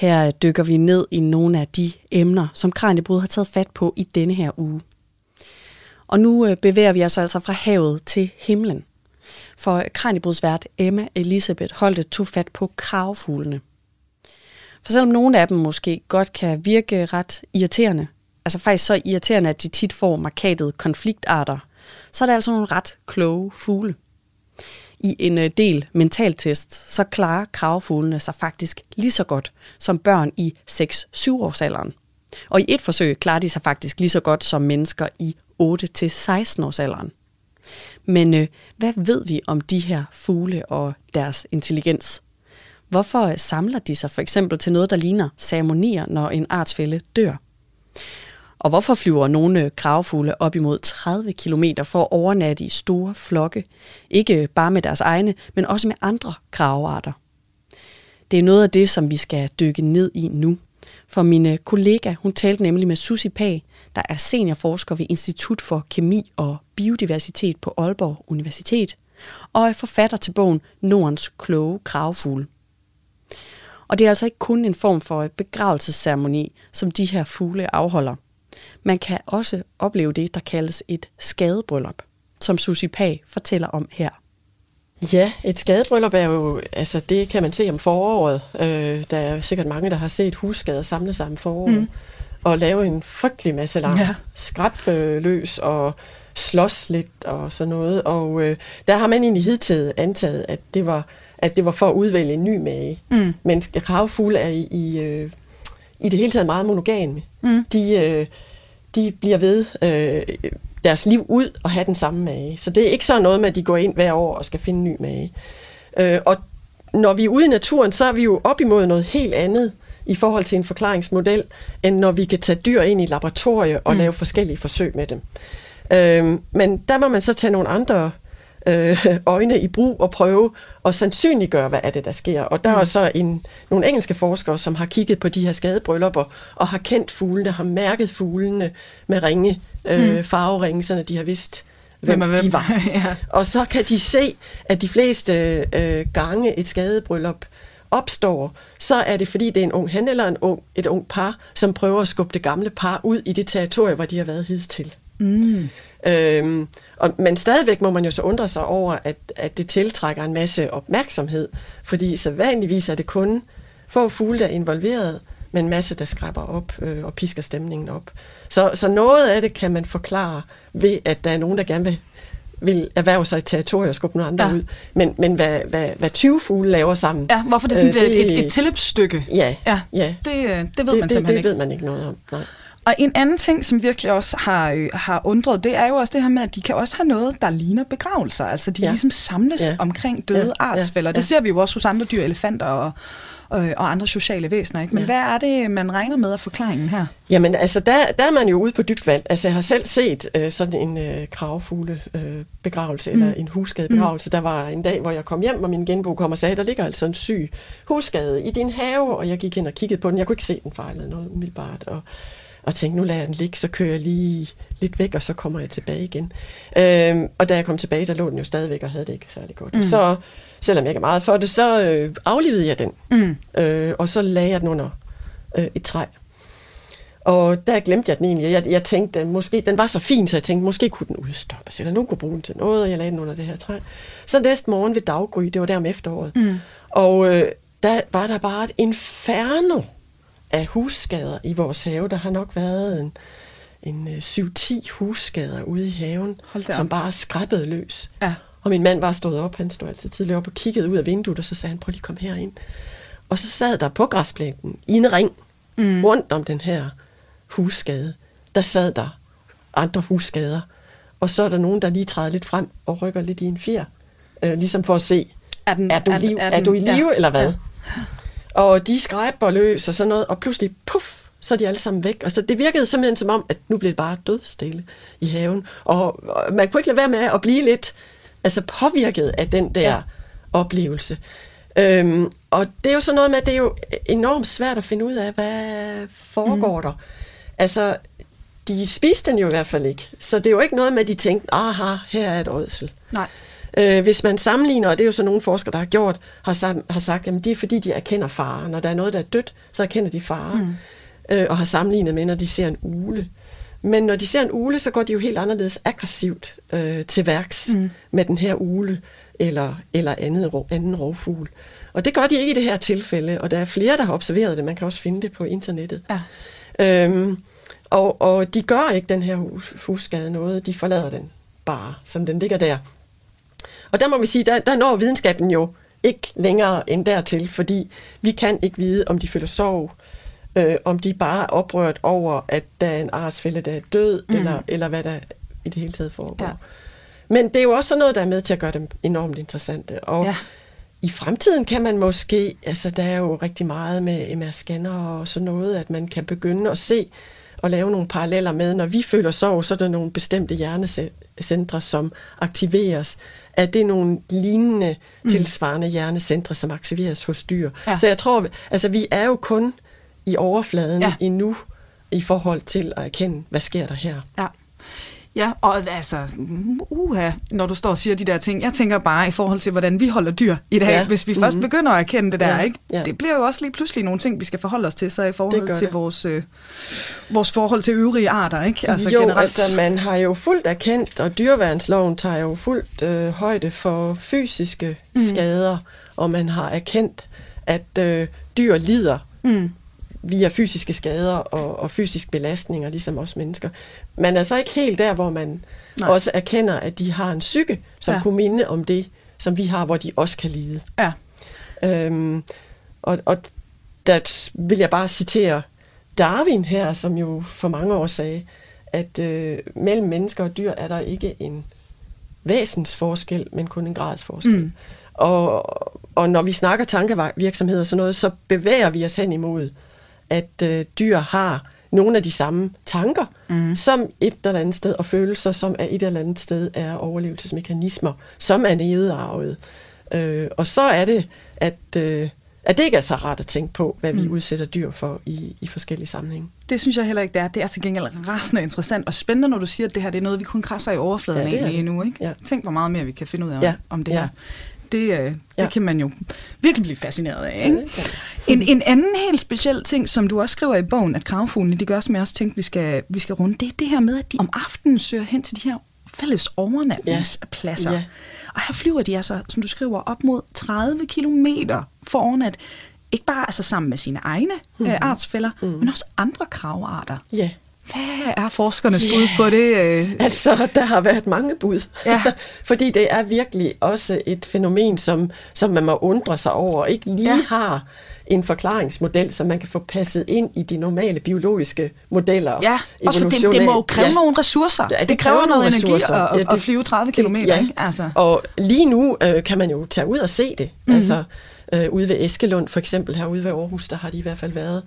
Her dykker vi ned i nogle af de emner, som Kranjebrud har taget fat på i denne her uge. Og nu øh, bevæger vi os altså fra havet til himlen. For Kranjebrudsvært Emma Elisabeth Holte tog fat på kravfuglene. For selvom nogle af dem måske godt kan virke ret irriterende, altså faktisk så irriterende, at de tit får markatet konfliktarter, så er det altså nogle ret kloge fugle. I en øh, del mentaltest, så klarer kravfuglene sig faktisk lige så godt som børn i 6-7 årsalderen. Og i et forsøg klarer de sig faktisk lige så godt som mennesker i 8-16 årsalderen. Men øh, hvad ved vi om de her fugle og deres intelligens? Hvorfor samler de sig for eksempel til noget, der ligner ceremonier, når en artsfælde dør? Og hvorfor flyver nogle kravfugle op imod 30 km for at overnatte i store flokke? Ikke bare med deres egne, men også med andre kravearter. Det er noget af det, som vi skal dykke ned i nu. For min øh, kollega, hun talte nemlig med Susi Pag, der er seniorforsker ved Institut for Kemi og Biodiversitet på Aalborg Universitet, og er forfatter til bogen Nordens kloge kravfugle. Og det er altså ikke kun en form for begravelsesceremoni, som de her fugle afholder. Man kan også opleve det, der kaldes et skadebryllup, som Susi Pag fortæller om her. Ja, et skadebryllup er jo, altså det kan man se om foråret. Øh, der er sikkert mange, der har set husskader samle sig om foråret. Mm. Og lave en frygtelig masse larm. Ja. Skræt øh, løs og slås lidt og sådan noget. Og øh, der har man egentlig hidtil antaget, at det var, at det var for at udvælge en ny mage. Mm. Men kravfugle er i, i, øh, i det hele taget meget monogame. Mm. De, øh, de bliver ved øh, deres liv ud og have den samme mage. Så det er ikke sådan noget med, at de går ind hver år og skal finde en ny mage. Øh, og når vi er ude i naturen, så er vi jo op imod noget helt andet i forhold til en forklaringsmodel, end når vi kan tage dyr ind i laboratoriet og mm. lave forskellige forsøg med dem. Øh, men der må man så tage nogle andre øh, øjne i brug og prøve at sandsynliggøre, hvad er det, der sker. Og der mm. er så en, nogle engelske forskere, som har kigget på de her skadebryllupper og har kendt fuglene, har mærket fuglene med ringe, øh, mm. farveringe, så de har vidst, hvem, hvem, hvem? de var. ja. Og så kan de se, at de fleste øh, gange et skadebryllup opstår, så er det fordi, det er en ung han eller en ung, et ung par, som prøver at skubbe det gamle par ud i det territorie, hvor de har været hidtil. Mm. Øhm, og, men stadigvæk må man jo så undre sig over, at, at det tiltrækker en masse opmærksomhed, fordi så vanligvis er det kun få fugle, der er involveret, men en masse, der skræpper op øh, og pisker stemningen op. Så, så noget af det kan man forklare ved, at der er nogen, der gerne vil, vil erhverve sig et territorium og skubbe nogle andre ja. ud. Men, men hvad, hvad, hvad 20 fugle laver sammen... Ja, hvorfor det simpelthen øh, det, et, et tilløbsstykke. Ja, ja, ja. Det, øh, det ved det, man simpelthen det, det ikke. Det ved man ikke noget om, nej. Og en anden ting, som virkelig også har, øh, har undret, det er jo også det her med, at de kan også have noget, der ligner begravelser. Altså de ja. ligesom samles ja. omkring døde ja. artsfælder. Ja. Det ser vi jo også hos andre dyr, elefanter og, og, og andre sociale væsener. Ikke? Men ja. hvad er det, man regner med af forklaringen her? Jamen altså, der, der er man jo ude på dybt vand. Altså jeg har selv set øh, sådan en øh, kravfugle øh, begravelse, mm. eller en husskade begravelse. Mm. Der var en dag, hvor jeg kom hjem, og min genbo kom og sagde, der ligger altså en syg husskade i din have, og jeg gik ind og kiggede på den. Jeg kunne ikke se den fejlede noget umiddelbart, og og tænkte, nu lader jeg den ligge, så kører jeg lige lidt væk, og så kommer jeg tilbage igen. Øhm, og da jeg kom tilbage, så lå den jo stadigvæk og havde det ikke særlig godt. Mm. Så selvom jeg ikke er meget for det, så øh, aflivede jeg den, mm. øh, og så lagde jeg den under øh, et træ. Og der glemte jeg den egentlig. Jeg, jeg tænkte, måske, den var så fin, så jeg tænkte, måske kunne den udstoppes, eller nogen kunne bruge den til noget, og jeg lagde den under det her træ. Så næste morgen ved daggry, det var der om efteråret, mm. og øh, der var der bare et inferno af husskader i vores have. Der har nok været en, en 7-10 øh, husskader ude i haven, som bare skræppede løs. Ja. Og min mand var stået op, han stod altid tidligere op og kiggede ud af vinduet, og så sagde han, prøv lige at komme herind. Og så sad der på græsplænen i en ring mm. rundt om den her husskade. Der sad der andre husskader. Og så er der nogen, der lige træder lidt frem og rykker lidt i en fjer. Øh, ligesom for at se, er, den, er, du, er, liv, er, den, er du i live ja, eller hvad? Ja. Og de skræber løs og sådan noget, og pludselig, puff, så er de alle sammen væk. Og så det virkede simpelthen som om, at nu blev det bare dødstille i haven. Og, og man kunne ikke lade være med at blive lidt altså påvirket af den der ja. oplevelse. Øhm, og det er jo sådan noget med, at det er jo enormt svært at finde ud af, hvad foregår mm. der. Altså, de spiste den jo i hvert fald ikke. Så det er jo ikke noget med, at de tænkte, aha, her er et ådsel. Nej. Øh, hvis man sammenligner, og det er jo så nogle forskere, der har gjort, har, sam- har sagt, at det er fordi, de erkender fare. Når der er noget, der er dødt, så erkender de fare. Mm. Øh, og har sammenlignet med, når de ser en ule. Men når de ser en ule, så går de jo helt anderledes aggressivt øh, til værks mm. med den her ule eller, eller andet, anden rovfugl. Og det gør de ikke i det her tilfælde, og der er flere, der har observeret det. Man kan også finde det på internettet. Ja. Øhm, og, og de gør ikke den her husskade noget. De forlader den bare, som den ligger der. Og der må vi sige, der, der når videnskaben jo ikke længere end dertil, fordi vi kan ikke vide, om de føler sorg, øh, om de bare er oprørt over, at der er en arsfælde, der er død, mm. eller, eller hvad der i det hele taget foregår. Ja. Men det er jo også sådan noget, der er med til at gøre dem enormt interessante. Og ja. i fremtiden kan man måske, altså der er jo rigtig meget med MR-scanner og sådan noget, at man kan begynde at se og lave nogle paralleller med, når vi føler sorg, så er der nogle bestemte hjernecentre, som aktiveres. Er det nogle lignende, mm. tilsvarende hjernecentre, som aktiveres hos dyr? Ja. Så jeg tror, altså vi er jo kun i overfladen ja. endnu i forhold til at erkende, hvad sker der her. Ja. Ja, og altså, uha, når du står og siger de der ting, jeg tænker bare i forhold til, hvordan vi holder dyr i dag, ja. hvis vi først mm-hmm. begynder at erkende det der, ja. ikke? Ja. Det bliver jo også lige pludselig nogle ting, vi skal forholde os til, så i forhold til vores, øh, vores forhold til øvrige arter, ikke? Altså jo, generelt. altså man har jo fuldt erkendt, og dyreværnsloven tager jo fuldt øh, højde for fysiske mm. skader, og man har erkendt, at øh, dyr lider mm via fysiske skader og, og fysisk belastninger, ligesom os mennesker. Man er så ikke helt der, hvor man Nej. også erkender, at de har en psyke, som ja. kunne minde om det, som vi har, hvor de også kan lide. Ja. Øhm, og, og der vil jeg bare citere Darwin her, som jo for mange år sagde, at øh, mellem mennesker og dyr er der ikke en væsensforskel, men kun en gradsforskel. Mm. Og, og når vi snakker tankevirksomhed og sådan noget, så bevæger vi os hen imod at øh, dyr har nogle af de samme tanker, mm. som et eller andet sted, og følelser, som er et eller andet sted er overlevelsesmekanismer, som er nedarvet. Øh, og så er det, at, øh, at det ikke er så rart at tænke på, hvad vi mm. udsætter dyr for i, i forskellige sammenhænge. Det synes jeg heller ikke, det er. Det er til gengæld rasende interessant og spændende, når du siger, at det her det er noget, vi kun krasser i overfladen ja, af lige nu. Ikke? Ja. Tænk, hvor meget mere vi kan finde ud af ja. om det ja. her det, øh, ja. det kan man jo virkelig blive fascineret af. Ikke? Ja, en, en anden helt speciel ting, som du også skriver i bogen, at kravfuglene, de gør, som jeg også tænkte, vi skal, vi skal runde, det er det her med, at de om aftenen søger hen til de her fælles overnatningspladser. Ja. Ja. Og her flyver de altså, som du skriver, op mod 30 kilometer for overnat. Ikke bare altså sammen med sine egne mm-hmm. øh, artsfælder, mm-hmm. men også andre kravarter. Ja. Hvad er forskernes yeah. bud på det? Øh? Altså, der har været mange bud. Ja. Fordi det er virkelig også et fænomen, som, som man må undre sig over, ikke lige ja. har en forklaringsmodel, som man kan få passet ind i de normale biologiske modeller. Ja, også for det, det må jo kræve ja. nogle ressourcer. Ja, det, det kræver, kræver noget ressourcer. energi at, ja, det, at flyve 30 km. Ja. Ikke? Altså. Og lige nu øh, kan man jo tage ud og se det. Mm-hmm. Altså, øh, ude ved Eskelund for eksempel, herude ved Aarhus, der har de i hvert fald været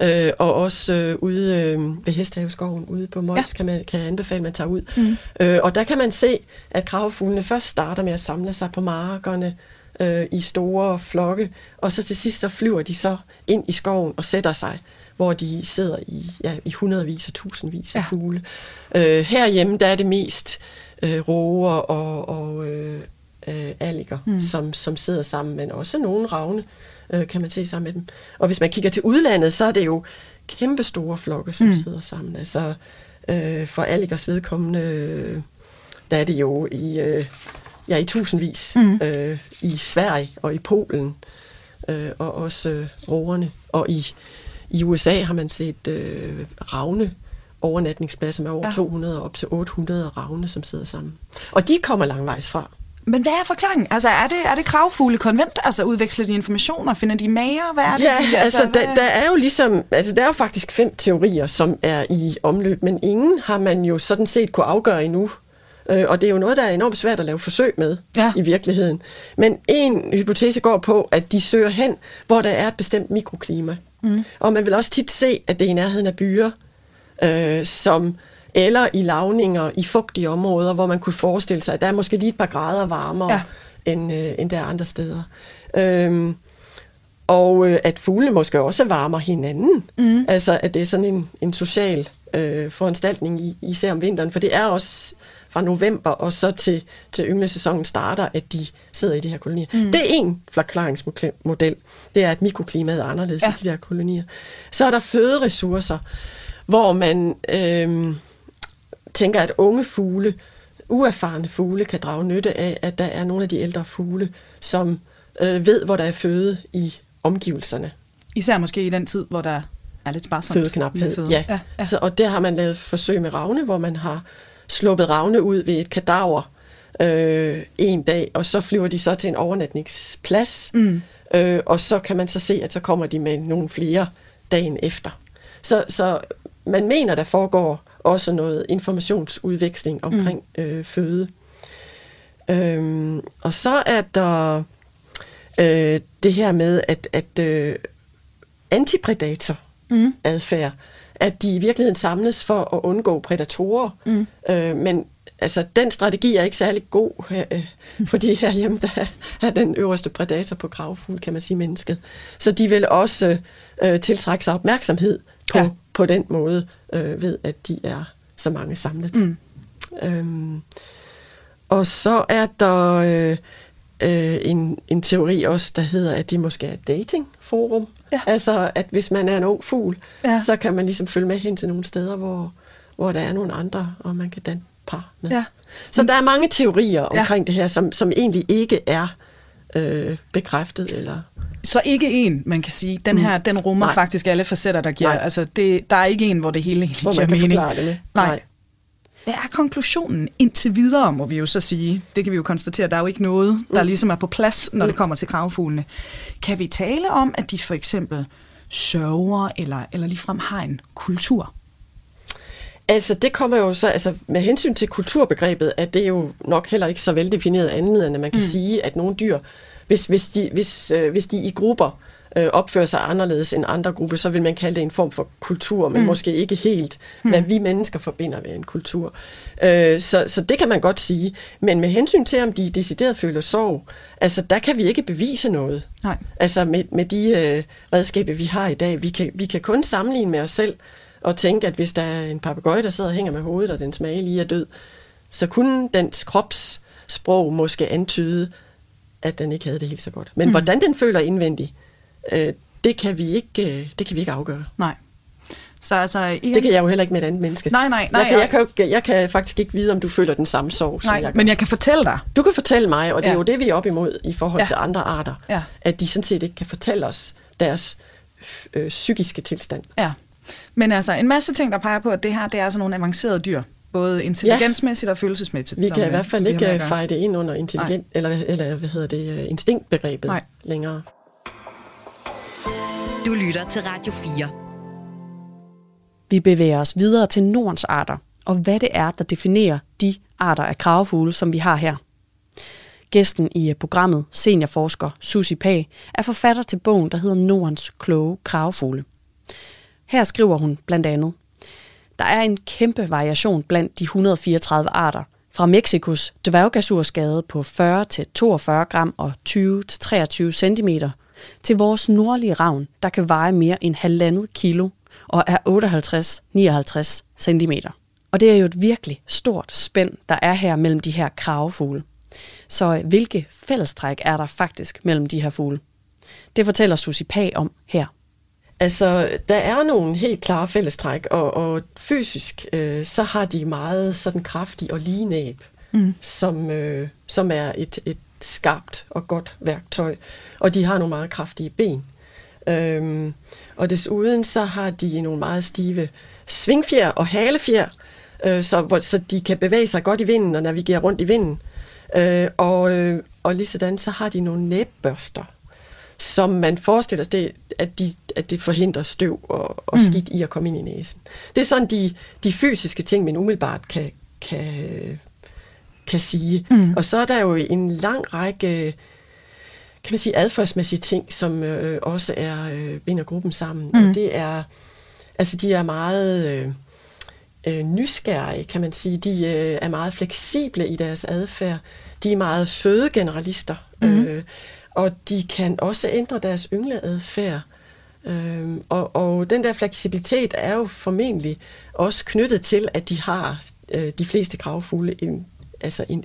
øh, og også øh, ude øh, ved Hestehaveskoven, ude på Mols, ja. kan, man, kan jeg anbefale, at man tager ud. Mm. Øh, og der kan man se, at kravfuglene først starter med at samle sig på markerne øh, i store flokke, og så til sidst så flyver de så ind i skoven og sætter sig hvor de sidder i, ja, i hundredvis og tusindvis af ja. fugle. Øh, herhjemme, der er det mest øh, roer og, og øh, øh, alliger, mm. som, som sidder sammen, men også nogle ravne øh, kan man se sammen med dem. Og hvis man kigger til udlandet, så er det jo kæmpe store flokke, som mm. sidder sammen. Altså øh, for Alligers vedkommende, øh, der er det jo i, øh, ja, i tusindvis mm. øh, i Sverige og i Polen, øh, og også øh, roerne. Og i, i USA har man set øh, ravne overnatningspladser med over ja. 200 og op til 800 ravne, som sidder sammen. Og de kommer langvejs fra. Men hvad er forklaringen? Altså, er det, er det kravfugle konvent? Altså, udveksler de informationer? Finder de mager? Hvad er det? Ja, de, altså, altså der, der, er jo ligesom, altså, der er jo faktisk fem teorier, som er i omløb, men ingen har man jo sådan set kunne afgøre endnu, Øh, og det er jo noget, der er enormt svært at lave forsøg med ja. i virkeligheden. Men en hypotese går på, at de søger hen, hvor der er et bestemt mikroklima. Mm. Og man vil også tit se, at det er i nærheden af byer, øh, som eller i lavninger i fugtige områder, hvor man kunne forestille sig, at der er måske lige et par grader varmere, ja. end, øh, end der er andre steder. Øhm, og øh, at fuglene måske også varmer hinanden. Mm. Altså, at det er sådan en, en social øh, foranstaltning, i, især om vinteren. For det er også fra november og så til, til ynglesæsonen starter, at de sidder i de her kolonier. Mm. Det er en forklaringsmodel. Det er, at mikroklimaet er anderledes ja. i de her kolonier. Så er der føderessourcer, hvor man øh, tænker, at unge fugle, uerfarne fugle, kan drage nytte af, at der er nogle af de ældre fugle, som øh, ved, hvor der er føde i omgivelserne. Især måske i den tid, hvor der er lidt sparsomt. Fødeknaphed, føde. ja. ja, ja. Så, og der har man lavet forsøg med ravne, hvor man har sluppet ravne ud ved et kadaver øh, en dag, og så flyver de så til en overnatningsplads, mm. øh, og så kan man så se, at så kommer de med nogle flere dagen efter. Så, så man mener, der foregår også noget informationsudveksling omkring mm. øh, føde. Øhm, og så er der øh, det her med, at, at øh, antipredator mm. at de i virkeligheden samles for at undgå predatorer. Mm. Øh, men altså, den strategi er ikke særlig god, øh, fordi herhjemme der er den øverste predator på kravfugl, kan man sige, mennesket. Så de vil også øh, tiltrække sig opmærksomhed på, ja. på den måde, øh, ved at de er så mange samlet. Mm. Øhm, og så er der øh, øh, en, en teori også, der hedder, at de måske er et datingforum. Ja. Altså, at hvis man er en ung fugl, ja. så kan man ligesom følge med hen til nogle steder, hvor, hvor der er nogle andre, og man kan danne par med. Ja. Så der er mange teorier omkring ja. det her, som, som egentlig ikke er øh, bekræftet. eller så ikke en, man kan sige. Den her, mm. den rummer Nej. faktisk alle facetter, der giver. Nej. Altså, det, der er ikke en, hvor det hele hvor giver mening. Det med. Nej. Nej. Hvad er konklusionen indtil videre, må vi jo så sige? Det kan vi jo konstatere, der er jo ikke noget, der mm. ligesom er på plads, når mm. det kommer til kravfuglene. Kan vi tale om, at de for eksempel sørger, eller, eller ligefrem har en kultur? Altså, det kommer jo så, altså med hensyn til kulturbegrebet, at det er jo nok heller ikke så veldefineret andet, end at man kan mm. sige, at nogle dyr, hvis, hvis, de, hvis, øh, hvis de i grupper øh, opfører sig anderledes end andre grupper, så vil man kalde det en form for kultur, men mm. måske ikke helt, hvad mm. vi mennesker forbinder med en kultur. Øh, så, så det kan man godt sige. Men med hensyn til, om de decideret føler sorg, altså der kan vi ikke bevise noget. Nej. Altså med, med de øh, redskaber, vi har i dag. Vi kan, vi kan kun sammenligne med os selv og tænke, at hvis der er en papegøje, der sidder og hænger med hovedet, og den smage lige er død, så kunne dens kropssprog måske antyde, at den ikke havde det helt så godt. Men mm. hvordan den føler indvendigt, øh, det, kan vi ikke, øh, det kan vi ikke afgøre. Nej. Så altså, igen... Det kan jeg jo heller ikke med et andet menneske. Nej, nej, nej. Jeg kan, jeg, kan, jeg kan faktisk ikke vide, om du føler den samme sorg, nej, som jeg gør. men jeg kan fortælle dig. Du kan fortælle mig, og det ja. er jo det, vi er op imod i forhold ja. til andre arter. Ja. At de sådan set ikke kan fortælle os deres øh, psykiske tilstand. Ja. Men altså, en masse ting, der peger på, at det her det er altså nogle avancerede dyr både intelligensmæssigt ja. og følelsesmæssigt. Vi kan som, i hvert fald ikke feje det ind under intelligent, eller, eller hvad hedder det, øh, instinktbegrebet Nej. længere. Du lytter til Radio 4. Vi bevæger os videre til Nordens arter, og hvad det er, der definerer de arter af kravefugle, som vi har her. Gæsten i programmet, seniorforsker Susi Pag, er forfatter til bogen, der hedder Nordens kloge kravefugle. Her skriver hun blandt andet, der er en kæmpe variation blandt de 134 arter, fra Mexikos dværggasurskade på 40-42 gram og 20-23 cm, til vores nordlige ravn, der kan veje mere end halvandet kilo og er 58-59 cm. Og det er jo et virkelig stort spænd, der er her mellem de her kravefugle. Så øh, hvilke fællestræk er der faktisk mellem de her fugle? Det fortæller Susi Pag om her. Altså, der er nogle helt klare fællestræk, og, og fysisk, øh, så har de meget sådan kraftig og lige næb, mm. som, øh, som er et, et skarpt og godt værktøj. Og de har nogle meget kraftige ben. Øhm, og desuden så har de nogle meget stive svingfjer og halefjer, øh, så, hvor, så de kan bevæge sig godt i vinden og navigere rundt i vinden. Øh, og, øh, og lige sådan, så har de nogle næbbørster, som man forestiller sig, at, de, at det forhindrer støv og, og mm. skidt i at komme ind i næsen. Det er sådan de, de fysiske ting, man umiddelbart kan, kan kan sige. Mm. Og så er der jo en lang række kan man sige, adfærdsmæssige ting, som øh, også er øh, binder gruppen sammen. Mm. Og det er, altså de er meget øh, øh, nysgerrige, kan man sige. De øh, er meget fleksible i deres adfærd. De er meget fødegeneralister. Mm. Øh, og de kan også ændre deres yngleadfærd. Øh, og, og den der fleksibilitet er jo formentlig også knyttet til, at de har øh, de fleste gravfugle en, altså en,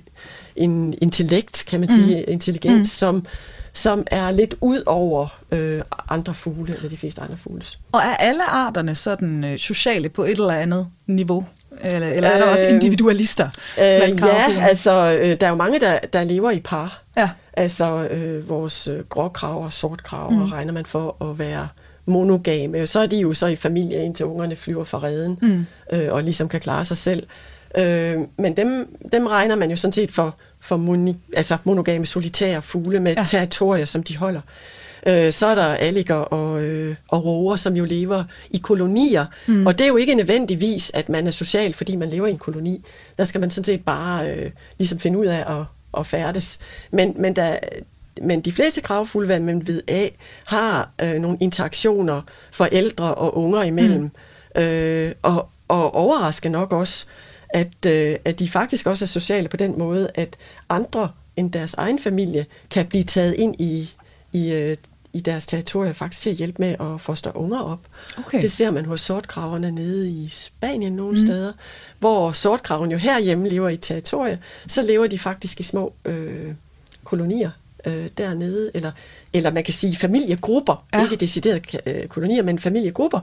en intellekt, kan man mm. sige, intelligens, mm. som som er lidt ud over øh, andre fugle, eller de fleste andre fugle. Og er alle arterne sådan øh, sociale på et eller andet niveau? Eller, eller er der øh, også individualister? Øh, ja, altså øh, der er jo mange, der, der lever i par. Ja. Altså øh, vores øh, gråkraver, sortkraver mm. regner man for at være monogame. Så er de jo så i familie, indtil ungerne flyver fra redden, mm. øh, og ligesom kan klare sig selv. Øh, men dem, dem regner man jo sådan set for for moni, altså monogame solitære fugle med ja. territorier, som de holder. Øh, så er der alliger og, øh, og roer, som jo lever i kolonier. Mm. Og det er jo ikke nødvendigvis, at man er social, fordi man lever i en koloni. Der skal man sådan set bare øh, ligesom finde ud af at, at færdes. Men, men, der, men de fleste kravfugle, hvad man ved af, har øh, nogle interaktioner for ældre og unger imellem. Mm. Øh, og, og overraskende nok også, at, øh, at de faktisk også er sociale på den måde, at andre end deres egen familie kan blive taget ind i, i, øh, i deres territorier faktisk til at hjælpe med at foster unger op. Okay. Det ser man hos sortkraverne nede i Spanien nogle mm. steder, hvor sortkraverne jo herhjemme lever i territorier, så lever de faktisk i små øh, kolonier øh, dernede, eller, eller man kan sige familiegrupper, ja. ikke deciderede øh, kolonier, men familiegrupper,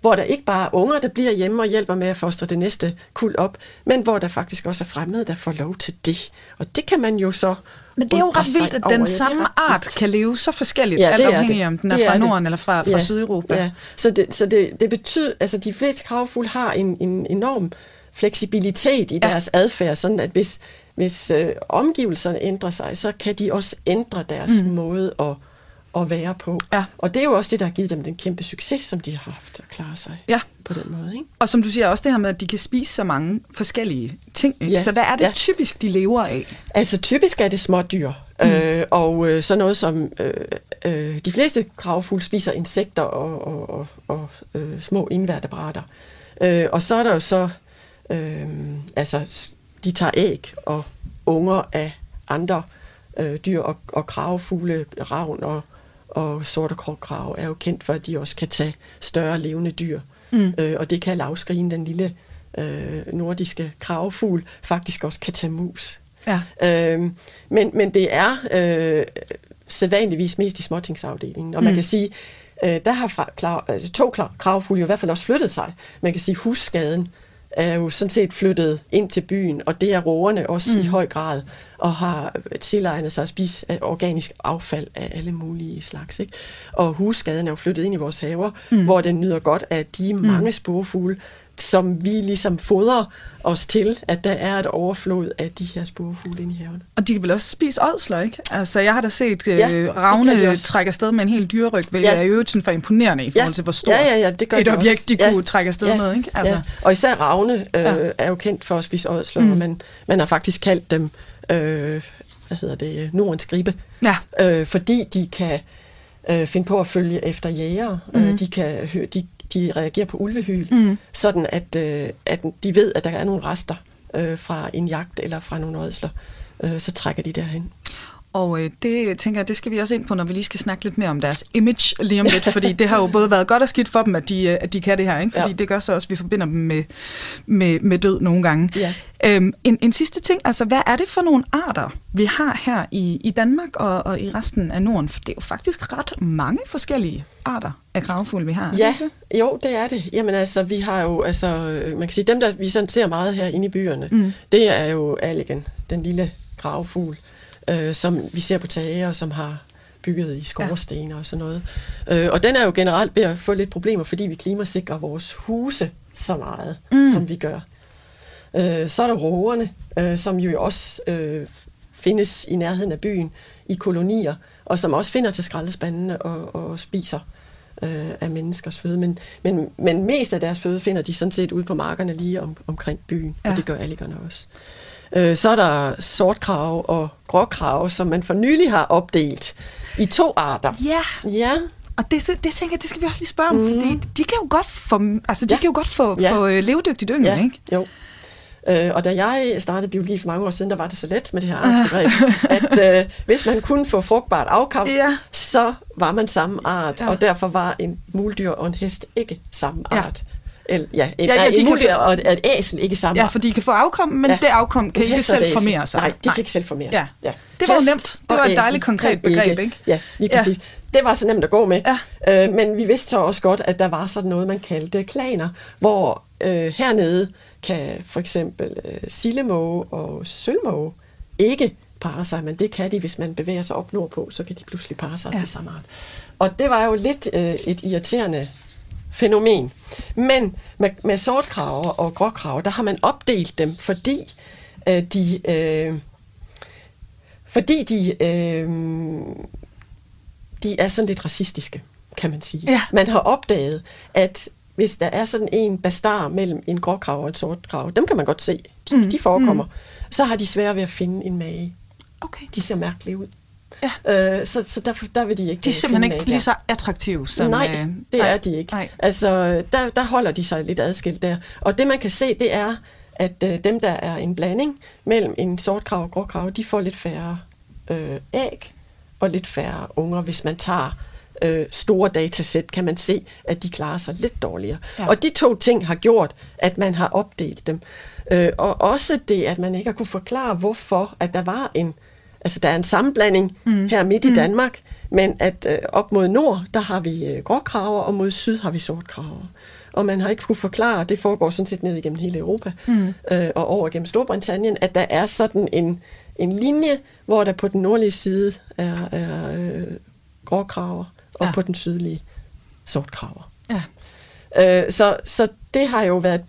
hvor der ikke bare er unger, der bliver hjemme og hjælper med at fostre det næste kul op, men hvor der faktisk også er fremmede, der får lov til det. Og det kan man jo så men det er jo ret vildt, at den samme art kan leve så forskelligt, ja, alt afhængig om den er det fra Norden det. eller fra, fra ja, Sydeuropa. Ja. Så, det, så det, det betyder, altså de fleste kravfugle har en, en enorm fleksibilitet i ja. deres adfærd, sådan at hvis, hvis øh, omgivelserne ændrer sig, så kan de også ændre deres mm. måde at at være på. Ja. Og det er jo også det, der har givet dem den kæmpe succes, som de har haft at klare sig ja. på den måde. Ikke? Og som du siger også det her med, at de kan spise så mange forskellige ting. Ikke? Ja. Så hvad er det ja. typisk, de lever af? Altså typisk er det små dyr. Mm. Øh, og øh, så noget som øh, øh, de fleste kravfugle spiser insekter og, og, og, og øh, små invertebrater. Øh, og så er der jo så, øh, altså de tager æg og unger af andre øh, dyr og, og kravfugle, ravn og og sorte krogkrav er jo kendt for, at de også kan tage større levende dyr. Mm. Øh, og det kan lavskrien, den lille øh, nordiske kravfugl, faktisk også kan tage mus. Ja. Øh, men, men det er øh, sædvanligvis mest i småtingsafdelingen. Og mm. man kan sige, øh, der har fra, klar, øh, to kravfugle jo i hvert fald også flyttet sig. Man kan sige, husskaden er jo sådan set flyttet ind til byen, og det er roerne også mm. i høj grad, og har tilegnet sig at spise organisk affald af alle mulige slags. Ikke? Og husskaden er jo flyttet ind i vores haver, mm. hvor den nyder godt af de mm. mange sporfugle, som vi ligesom fodrer os til, at der er et overflod af de her sporfugle inde i haven. Og de kan vel også spise ådsler, ikke? Altså, jeg har da set øh, ja, Ravne trække afsted med en hel dyreryg, hvilket ja. er jo sådan for imponerende i forhold ja. til, hvor stort ja, ja, ja, det gør et de objekt, de ja. kunne trække afsted ja. med, ikke? Altså. Ja. Og især Ravne øh, ja. er jo kendt for at spise ådsler, mm. og man, man har faktisk kaldt dem, øh, hvad hedder det, Nordens gribe, ja. øh, fordi de kan øh, finde på at følge efter jæger. Mm. Øh, de kan de de reagerer på ulvehyl, mm. sådan at, øh, at de ved, at der er nogle rester øh, fra en jagt eller fra nogle ådsler, øh, så trækker de derhen. Og øh, det tænker jeg, det skal vi også ind på, når vi lige skal snakke lidt mere om deres image lige om lidt, fordi det har jo både været godt og skidt for dem, at de, øh, at de kan det her, ikke? fordi ja. det gør så også, at vi forbinder dem med, med, med død nogle gange. Ja. Øhm, en, en sidste ting, altså hvad er det for nogle arter, vi har her i, i Danmark og, og i resten af Norden? For det er jo faktisk ret mange forskellige arter af gravfugle, vi har. Ja, det? jo, det er det. Jamen altså, vi har jo, altså, man kan sige, dem der vi sådan ser meget her inde i byerne, mm. det er jo alligen, den lille gravfugl øh, som vi ser på tage og som har bygget i skorstene ja. og sådan noget. Øh, og den er jo generelt ved at få lidt problemer, fordi vi klimasikrer vores huse så meget, mm. som vi gør. Øh, så er der rågerne, øh, som jo også øh, findes i nærheden af byen i kolonier, og som også finder til skraldespandene og, og spiser øh, af menneskers føde. Men, men, men mest af deres føde finder de sådan set ude på markerne lige om, omkring byen, ja. og det gør alligerne også. Øh, så er der sortkrav og gråkrav, som man for nylig har opdelt i to arter. Ja. Ja. Og det, det tænker jeg, det skal vi også lige spørge om, mm. fordi de kan jo godt få, altså, de ja. kan jo godt få, ja. få øh, levedygtigt yngel, ja. ikke? Jo. Øh, og da jeg startede biologi for mange år siden, der var det så let med det her artsbegreb, at øh, hvis man kunne få frugtbart afkom, ja. så var man samme art, ja. og derfor var en muldyr og en hest ikke samme art. Ja. El, ja, en, ja, ja, en muldyr og et, et æsel ikke samme Ja, for de kan få afkom, men ja. det afkom kan ikke selv formere sig. Nej, de Nej. kan ikke selv formere sig. Ja. Ja. Det var jo nemt. Det var et dejligt konkret begreb, ikke? ikke? Ja, lige præcis. Ja. Det var så nemt at gå med. Ja. Øh, men vi vidste så også godt, at der var sådan noget, man kaldte klaner, hvor øh, hernede kan for eksempel øh, sillemåge og sølvmåge ikke parre sig, men det kan de, hvis man bevæger sig op nordpå, så kan de pludselig parre sig ja. til samme art. Og det var jo lidt øh, et irriterende fænomen. Men med, med sortkraver og gråkraver, der har man opdelt dem, fordi øh, de... Øh, fordi de, øh, de er sådan lidt racistiske, kan man sige. Ja. Man har opdaget, at hvis der er sådan en bastar mellem en gråkrav og en sortkrav, dem kan man godt se, de, mm. de forekommer, mm. så har de svært ved at finde en mage. Okay. De ser mærkelige ud. Ja. Øh, så så der, der vil de ikke De er simpelthen ikke lige så attraktive som... Nej, øh, det nej, er de ikke. Nej. Altså, der, der holder de sig lidt adskilt der. Og det man kan se, det er, at øh, dem, der er en blanding mellem en sortkrav og gråkrav, de får lidt færre øh, æg og lidt færre unger, hvis man tager øh, store datasæt, kan man se, at de klarer sig lidt dårligere. Ja. Og de to ting har gjort, at man har opdelt dem. Øh, og også det, at man ikke har kunne forklare, hvorfor at der var en, altså der er en sammenblanding mm. her midt mm. i Danmark, men at øh, op mod nord, der har vi øh, gråkraver, og mod syd har vi sortkraver. Og man har ikke kunne forklare, det foregår sådan set ned igennem hele Europa, mm. øh, og over gennem Storbritannien, at der er sådan en, en linje, hvor der på den nordlige side er, er øh, gråkraver, og ja. på den sydlige sortkraver. Ja. Øh, så, så det har jo været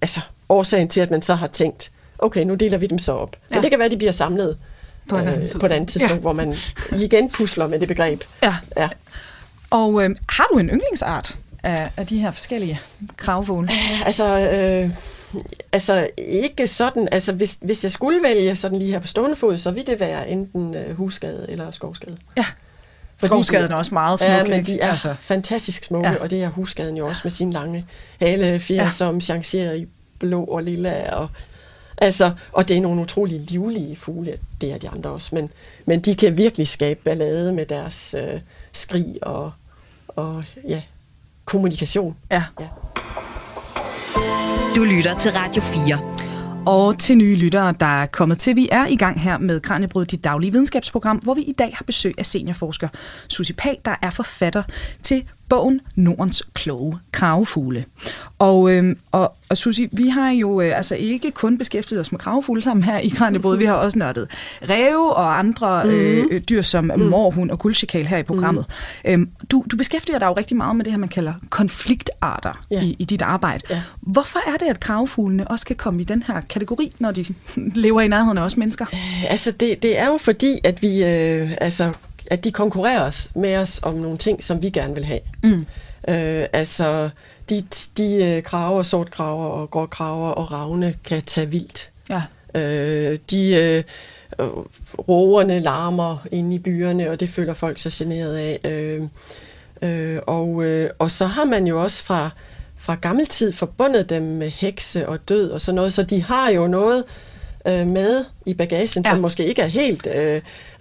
altså, årsagen til, at man så har tænkt, okay, nu deler vi dem så op. For ja. det kan være, at de bliver samlet på, øh, på et andet tidspunkt, ja. hvor man igen pusler med det begreb. Ja. ja. Og øh, har du en yndlingsart af, af de her forskellige kravfugle? Altså, øh, altså ikke sådan, altså hvis, hvis jeg skulle vælge sådan lige her på stående fod, så ville det være enten øh, husskade eller skovskade. Ja. Skovskaden er også meget smuk. Ja, men de er altså. fantastisk smukke, ja. og det er husskaden jo også med sin lange hale fjer, ja. som chancerer i blå og lilla. Og, altså, og det er nogle utrolig livlige fugle, det er de andre også, men, men de kan virkelig skabe ballade med deres øh, skrig og, og ja, kommunikation. Ja. ja. Du lytter til Radio 4. Og til nye lyttere, der er kommet til. Vi er i gang her med Kranjebrød, dit daglige videnskabsprogram, hvor vi i dag har besøg af seniorforsker Susie Pag, der er forfatter til bogen Nordens kloge kravefugle. Og, øhm, og, og Susi, vi har jo øh, altså ikke kun beskæftiget os med kravefugle sammen her i Kranjebrød, vi har også nørdet ræve og andre øh, mm. dyr som mm. morhund og guldchikal her i programmet. Mm. Øhm, du, du beskæftiger dig jo rigtig meget med det her, man kalder konfliktarter ja. i, i dit arbejde. Ja. Hvorfor er det, at kravefuglene også kan komme i den her kategori, når de lever i nærheden af os mennesker? Øh, altså, det, det er jo fordi, at vi øh, altså at de konkurrerer os med os om nogle ting, som vi gerne vil have. Mm. Øh, altså, de, de øh, kraver, sortkraver og gråkraver og ravne kan tage vildt. Ja. Øh, de øh, roverne larmer inde i byerne, og det føler folk sig generet af. Øh, øh, og, øh, og så har man jo også fra, fra gammel tid forbundet dem med hekse og død og sådan noget, så de har jo noget øh, med i bagagen, ja. som måske ikke er helt øh,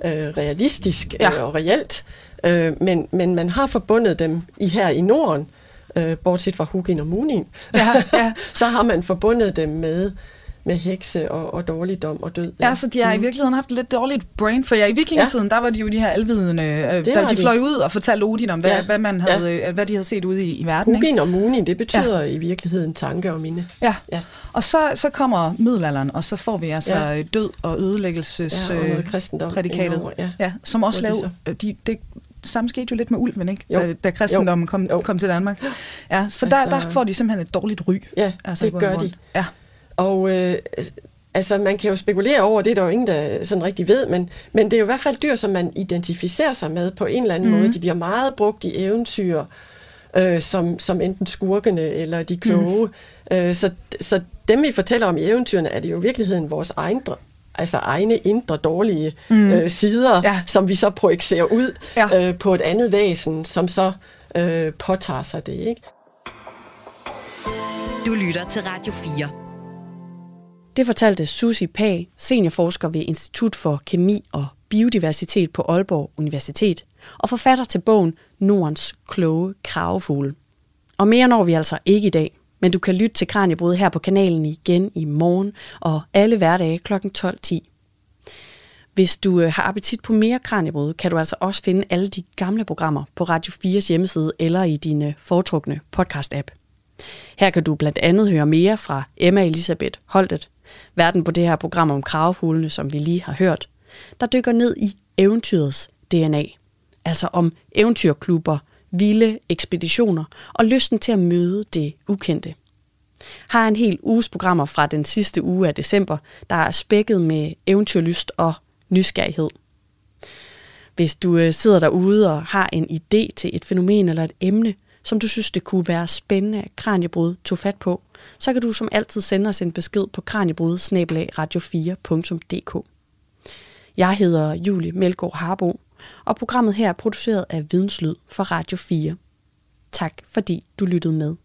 øh, realistisk ja. øh, og reelt, øh, men, men man har forbundet dem i her i Norden, øh, bortset fra Hugin og Munin, ja, ja. så har man forbundet dem med med hekse og, og dårligdom og død. Ja, ja så de har mm. i virkeligheden haft lidt dårligt brain, for ja, i vikingetiden, ja. der var de jo de her alvidende, øh, der de fløj ud og fortalte Odin om, hvad, ja. hvad, man havde, ja. hvad de havde set ude i, i verden. Hugin og Munin, det betyder ja. i virkeligheden tanke og minde. Ja, ja. og så, så kommer middelalderen, og så får vi altså ja. død og ødelæggelses ja, og kristendom prædikatet, ja. Ja, som også lavede, de, det, det samme skete jo lidt med ulven, ikke? Jo. Da, da kristendommen kom, jo. kom til Danmark. Ja, så altså, der, der får de simpelthen et dårligt ry. Ja, altså, det gør de. Ja. Og øh, altså, man kan jo spekulere over, det er der jo ingen, der sådan rigtig ved, men, men det er jo i hvert fald dyr, som man identificerer sig med på en eller anden mm. måde. De bliver meget brugt i eventyr, øh, som, som enten skurkene eller de kloge. Mm. Øh, så, så dem vi fortæller om i eventyrene, er det jo i virkeligheden vores egen altså egne indre dårlige mm. øh, sider, ja. som vi så projicerer ud ja. øh, på et andet væsen, som så øh, påtager sig det. Ikke? Du lytter til Radio 4. Det fortalte Susi Pag, seniorforsker ved Institut for Kemi og Biodiversitet på Aalborg Universitet, og forfatter til bogen Nordens kloge kravefugle. Og mere når vi altså ikke i dag, men du kan lytte til Kranjebrud her på kanalen igen i morgen og alle hverdage kl. 12.10. Hvis du øh, har appetit på mere Kranjebrud, kan du altså også finde alle de gamle programmer på Radio 4's hjemmeside eller i din øh, foretrukne podcast-app. Her kan du blandt andet høre mere fra Emma Elisabeth Holtet, verden på det her program om kravefuglene, som vi lige har hørt, der dykker ned i eventyrets DNA. Altså om eventyrklubber, vilde ekspeditioner og lysten til at møde det ukendte. Har en hel uges programmer fra den sidste uge af december, der er spækket med eventyrlyst og nysgerrighed. Hvis du øh, sidder derude og har en idé til et fænomen eller et emne, som du synes, det kunne være spændende, at Kranjebrud tog fat på, så kan du som altid sende os en besked på kranjebrud radio4.dk. Jeg hedder Julie Melgaard Harbo, og programmet her er produceret af Videnslyd for Radio 4. Tak fordi du lyttede med.